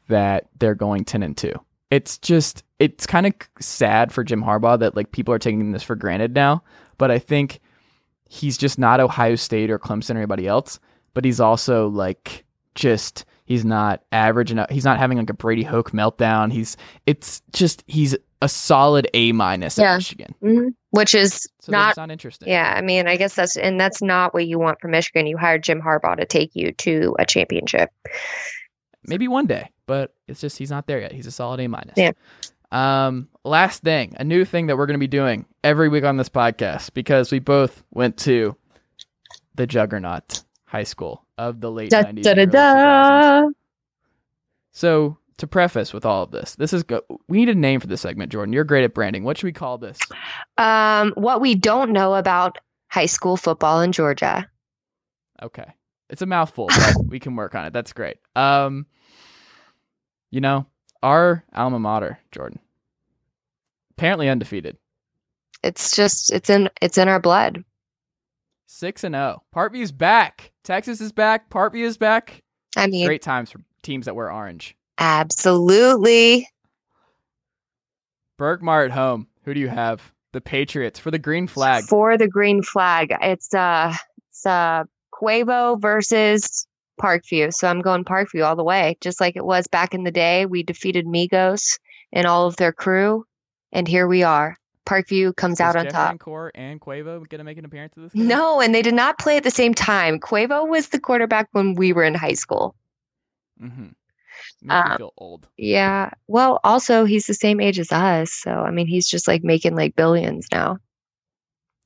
that they're going 10 and 2. It's just it's kind of sad for Jim Harbaugh that like people are taking this for granted now, but I think he's just not Ohio State or Clemson or anybody else, but he's also like just he's not average enough. He's not having like a Brady Hoke meltdown. He's it's just he's a solid A minus Yeah. at Michigan. Mhm. Which is So not not interested. Yeah, I mean, I guess that's and that's not what you want from Michigan. You hired Jim Harbaugh to take you to a championship. maybe one day, but it's just he's not there yet. He's a solid A minus. Yeah. Um, last thing, a new thing that we're going to be doing every week on this podcast because we both went to the juggernaut high school of the late Da, 90s. da, da, da. So, to preface with all of this, this is go- we need a name for this segment, Jordan. You're great at branding. What should we call this? Um, what we don't know about high school football in Georgia. Okay. It's a mouthful, but we can work on it. That's great. Um, you know, our alma mater, Jordan, apparently undefeated. It's just it's in it's in our blood. Six and zero. Parkview's back. Texas is back. Partview is back. I mean, Great times for teams that wear orange. absolutely. Berkmar at home. Who do you have? The Patriots for the green flag. for the green flag. It's uh it's uh Quavo versus Parkview. So I'm going Parkview all the way. Just like it was back in the day. We defeated Migos and all of their crew. And here we are. Parkview comes out on Jeffrey top. Encore and Quavo going to make an appearance at this game? No, and they did not play at the same time. Quavo was the quarterback when we were in high school. Mm-hmm. Makes me Um, feel old. Yeah. Well, also he's the same age as us, so I mean he's just like making like billions now.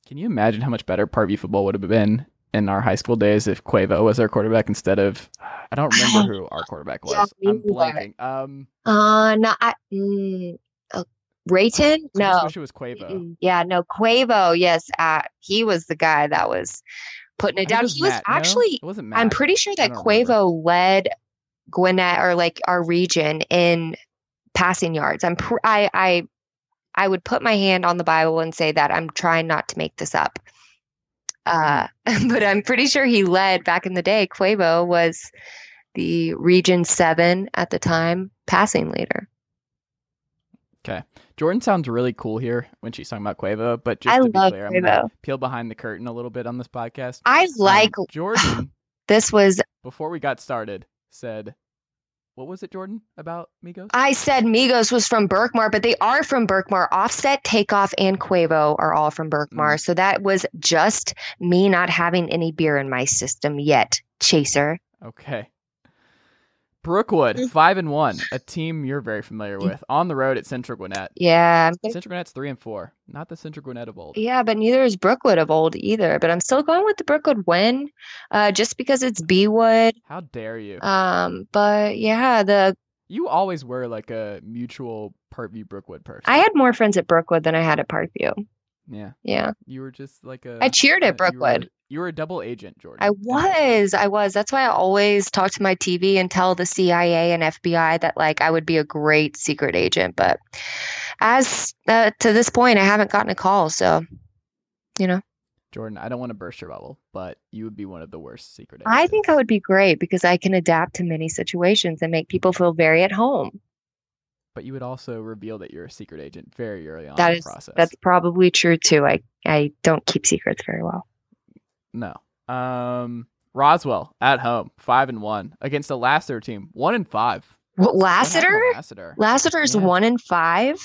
Can you imagine how much better Parkview football would have been in our high school days if Quavo was our quarterback instead of I don't remember who our quarterback was. Yeah, I'm blanking. Um, Uh no, I mm, uh, Rayton? I No. wish it was Quavo. Yeah, no, Quavo. Yes, uh, he was the guy that was putting it think down. was he was Matt, no? actually. It wasn't Matt. I'm pretty sure that don't remember. Led Gwinnett or like our region in passing yards. I'm. Pr- I. I. I would put my hand on the Bible and say that I'm trying not to make this up. Uh, [LAUGHS] but I'm pretty sure he led back in the day. Quavo was the Region Seven at the time passing leader. Okay. Jordan sounds really cool here when she's talking about Quavo, but just I to be clear, I'm gonna peel behind the curtain a little bit on this podcast. I Um, like Jordan [LAUGHS] this was before we got started said, "What was it, Jordan, about Migos?" I said Migos was from Berkmar, but they are from Berkmar. Offset, Takeoff, and Quavo are all from Berkmar. Mm-hmm. So that was just me not having any beer in my system yet, Chaser. Okay. Brookwood, five and one, a team you're very familiar with, on the road at Central Gwinnett. Yeah. I'm Central Gwinnett's three and four, not the Central Gwinnett of old. Yeah, but neither is Brookwood of old either. But I'm still going with the Brookwood win, uh, just because it's B Wood. How dare you? Um, but yeah, the you always were like a mutual Parkview Brookwood person. I had more friends at Brookwood than I had at Parkview. Yeah, Yeah, you were just like a. I cheered at Brookwood. You were, you were a double agent, Jordan. I in high school. was. I was. That's why I always talk to my TV and tell the CIA and FBI that like I would be a great secret agent. But as uh, to this point, I haven't gotten a call. So, you know, Jordan, I don't want to burst your bubble, but you would be one of the worst secret agents. I think I would be great because I can adapt to many situations and make people feel very at home. But you would also reveal that you're a secret agent very early on That in is the process. that's probably true too. I I don't keep secrets very well. No. Um, Roswell at home, five and one against the Lassiter team, one and five. What What Lassiter? Lassiter. Lassiter's Yeah. one in five.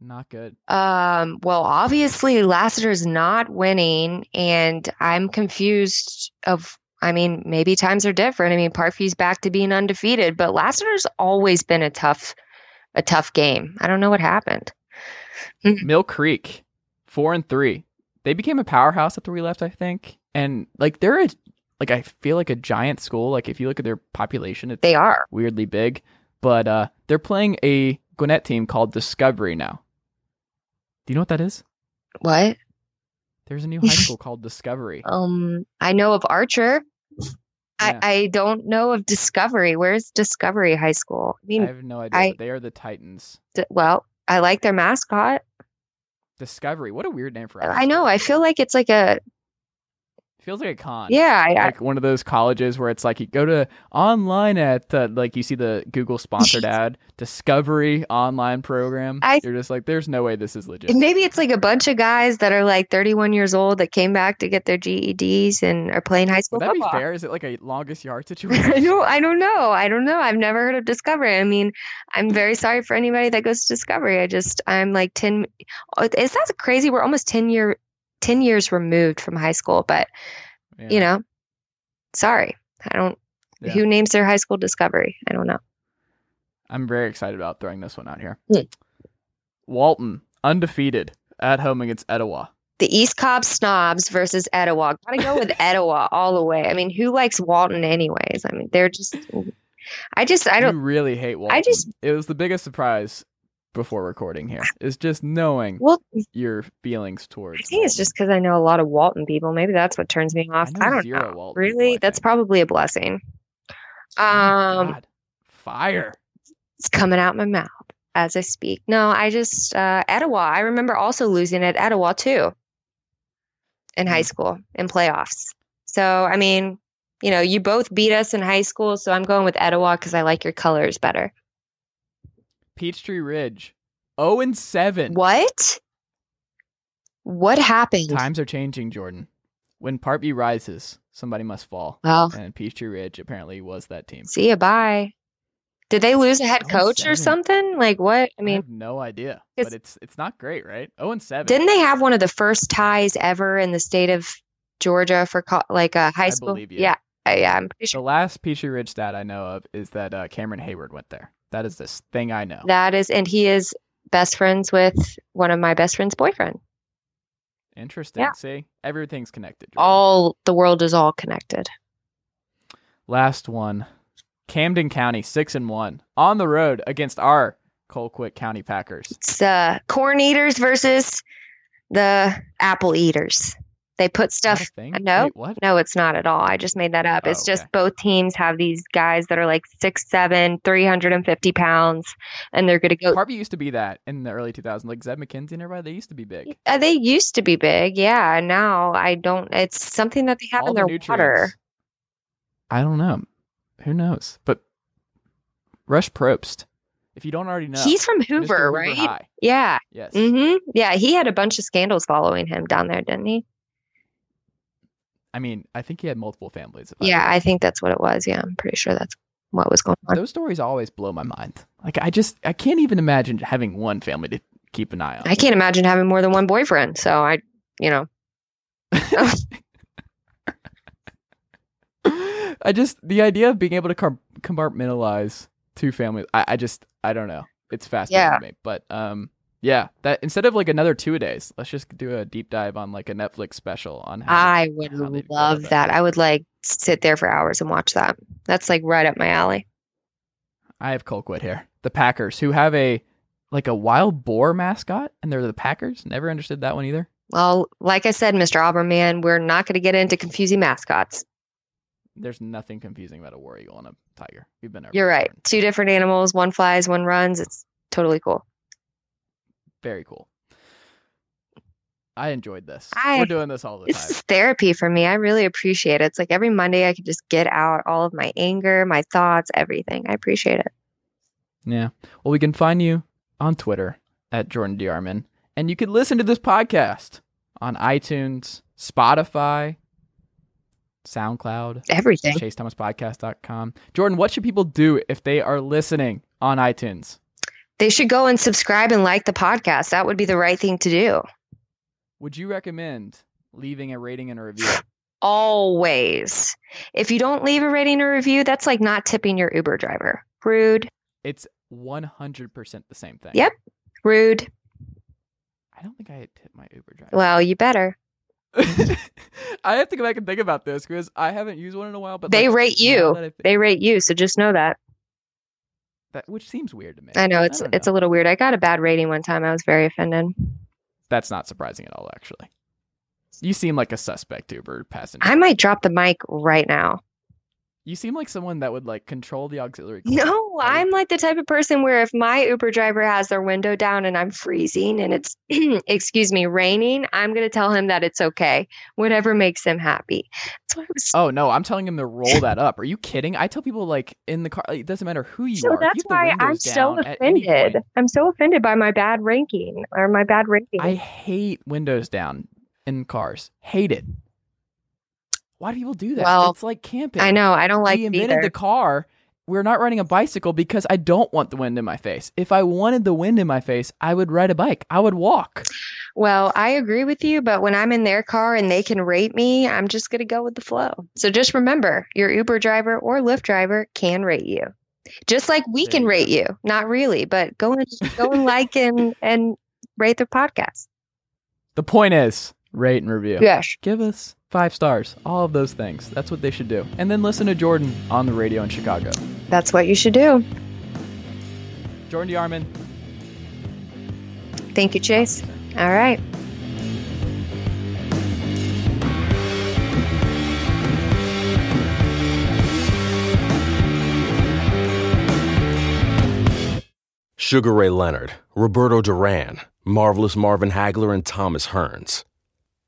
Not good. Um, well, obviously Lassiter's not winning, and I'm confused of I mean, maybe times are different. I mean, Parkview's back to being undefeated, but Lassiter's always been a tough a tough game. I don't know what happened. [LAUGHS] Mill Creek, four and three. They became a powerhouse after we left, I think. And like they're a like I feel like a giant school. Like if you look at their population, it's They are. weirdly big. But uh they're playing a Gwinnett team called Discovery now. Do you know what that is? What? There's a new high [LAUGHS] school called Discovery. Um, I know of Archer. Yeah. I, I don't know of Discovery. Where's Discovery High School? I mean, I have no idea. I- they are the Titans. d- well, I like their mascot. Discovery. What a weird name for I know. I feel like it's like a feels like a con. yeah. I, like one of those colleges where it's like you go to online at uh, like you see the Google sponsored [LAUGHS] ad Discovery online program. I- You're just like, there's no way this is legit. maybe it's like a bunch of guys that are like 31 years old that came back to get their GEDs and are playing high school Would that be football. fair? Is it like a longest yard [LAUGHS] situation? I don't, I don't know. I don't know. I've never heard of Discovery. I mean, I'm very sorry for anybody that goes to Discovery. I just, I'm like 10, oh, is that crazy? We're almost 10 year, 10 years removed from high school, but Yeah. you know, sorry. I don't, Yeah. who names their high school Discovery? I don't know. I'm very excited about throwing this one out here. Hmm. Walton undefeated at home against Etowah. The East Cobb Snobs versus Etowah. Gotta go with [LAUGHS] Etowah all the way. I mean, who likes Walton anyways? I mean, they're just, I just, I don't, really hate Walton. I just- it was the biggest surprise before recording here. Is just knowing well, your feelings towards. I think it's just because I know a lot of Walton people. Maybe that's what turns me off. know I, don't know. Walton really, I that's think. probably a blessing. Oh Um, God. fire. it's coming out my mouth as I speak. No, I just uh, Etowah. I remember also losing at Etowah too in high Mm. school in playoffs. So I mean, you know, you both beat us in high school, so I'm going with Etowah because I like your colors better. Peachtree Ridge, zero and seven. What? What happened? Times are changing, Jordan. When Parkview rises, somebody must fall. Well, And Peachtree Ridge apparently was that team. see you. Bye. Did they lose a head Oh, coach or something? Like what? I I, mean, have no idea, but it's it's not great, right? Zero and seven. Didn't they have one of the first ties ever in the state of Georgia for co- like a high I school? believe you. Yeah, Uh, yeah, I'm pretty sure. The last Peachtree Ridge stat I know of is that uh, Cameron Heyward went there. That is this thing I know. that is, and he is best friends with one of my best friend's boyfriend. Interesting. Yeah. See, everything's connected. Jordan. All the world is all connected. Last one. Camden County, six and one on the road against our Colquitt County Packers. It's uh, corn eaters versus the apple eaters. They put stuff. No, Wait, no, it's not at all. I just made that up. Oh, it's just okay. both teams have these guys that are like six, seven, 350 pounds, and they're going to go. Harvey used to be that in the early 2000s. Like Zeb McKenzie and everybody, they used to be big. Uh, they used to be big, yeah. Now I don't. It's something that they have All in their nutrients. water. I don't know. Who knows? But Rush Propst, if you don't already know, He's from Mr. Hoover, right? High. Yeah. Yes. Mm-hmm. Yeah, he had a bunch of scandals following him down there, didn't he? I mean, I think he had multiple families. I Yeah, recall. I think that's what it was. Yeah, I'm pretty sure that's what was going on. Those stories always blow my mind. Like I just I can't even imagine having one family to keep an eye on. I can't imagine having more than one boyfriend. So I, you know, [LAUGHS] I just the idea of being able to com- compartmentalize two families. I, I just I don't know. It's fascinating Yeah. to me. But um yeah, that instead of like another two a days, let's just do a deep dive on like a Netflix special on how I would how love that. I would like sit there for hours and watch that. That's like right up my alley. I have Colquitt here. The Packers, who have a like a wild boar mascot, and they're the Packers. Never understood that one either. Well, like I said, Mr. Auberman, we're not going to get into confusing mascots. There's nothing confusing about a war eagle and a tiger. We've been You're right. Two different animals. One flies, one runs. It's totally cool. Very cool. I enjoyed this. I- We're doing this all the time. This is therapy for me. I really appreciate it. It's like every Monday I can just get out all of my anger, my thoughts, everything. I appreciate it. Yeah. Well, we can find you on Twitter at Jordan DeArmon, and you can listen to this podcast on iTunes, Spotify, SoundCloud, Everything. ChaseThomasPodcast.com. Jordan, what should people do if they are listening on iTunes? They should go and subscribe and like the podcast. That would be the right thing to do. Would you recommend leaving a rating and a review? [SIGHS] Always. If you don't leave a rating or review, that's like not tipping your Uber driver. Rude. It's 100% the same thing. Yep. Rude. I don't think I had tipped my Uber driver. Well, you better. [LAUGHS] I have to go back and think about this because I haven't used one in a while. But They like, rate you. that I thi- They rate you, so just know that. That, which seems weird to me. I know it's don't it's know. a little weird. I got a bad rating one time. I was very offended. That's not surprising at all, actually. You seem like a suspect Uber passenger. I might drop the mic right now. You seem like someone that would like control the auxiliary. cord. No, I'm like the type of person where if my Uber driver has their window down and I'm freezing and it's, [CLEARS THROAT] excuse me, raining, I'm going to tell him that it's okay. Whatever makes him happy. That's why I was. Oh no, I'm telling him to roll [LAUGHS] that up. Are you kidding? I tell people like in the car. It doesn't matter who you so are. that's you have the why I'm so down at any offended. I'm so offended by my bad ranking or my bad rating. I hate windows down in cars. Hate it. Why do people do that? Well, it's like camping. I know. I don't like we it invented either. the car. We're not riding a bicycle because I don't want the wind in my face. If I wanted the wind in my face, I would ride a bike. I would walk. Well, I agree with you, but when I'm in their car and they can rate me, I'm just going to go with the flow. So just remember, your Uber driver or Lyft driver can rate you. Just like we There can you go. rate you. Not really, but go and go and [LAUGHS] like and and rate the podcast. The point is, rate and review. Yes. Give us five stars. All of those things. That's what they should do. And then listen to Jordan on the radio in Chicago. That's what you should do. Jordan DeArmon. Thank you, Chase. All right. Sugar Ray Leonard, Roberto Duran, Marvelous Marvin Hagler, and Thomas Hearns.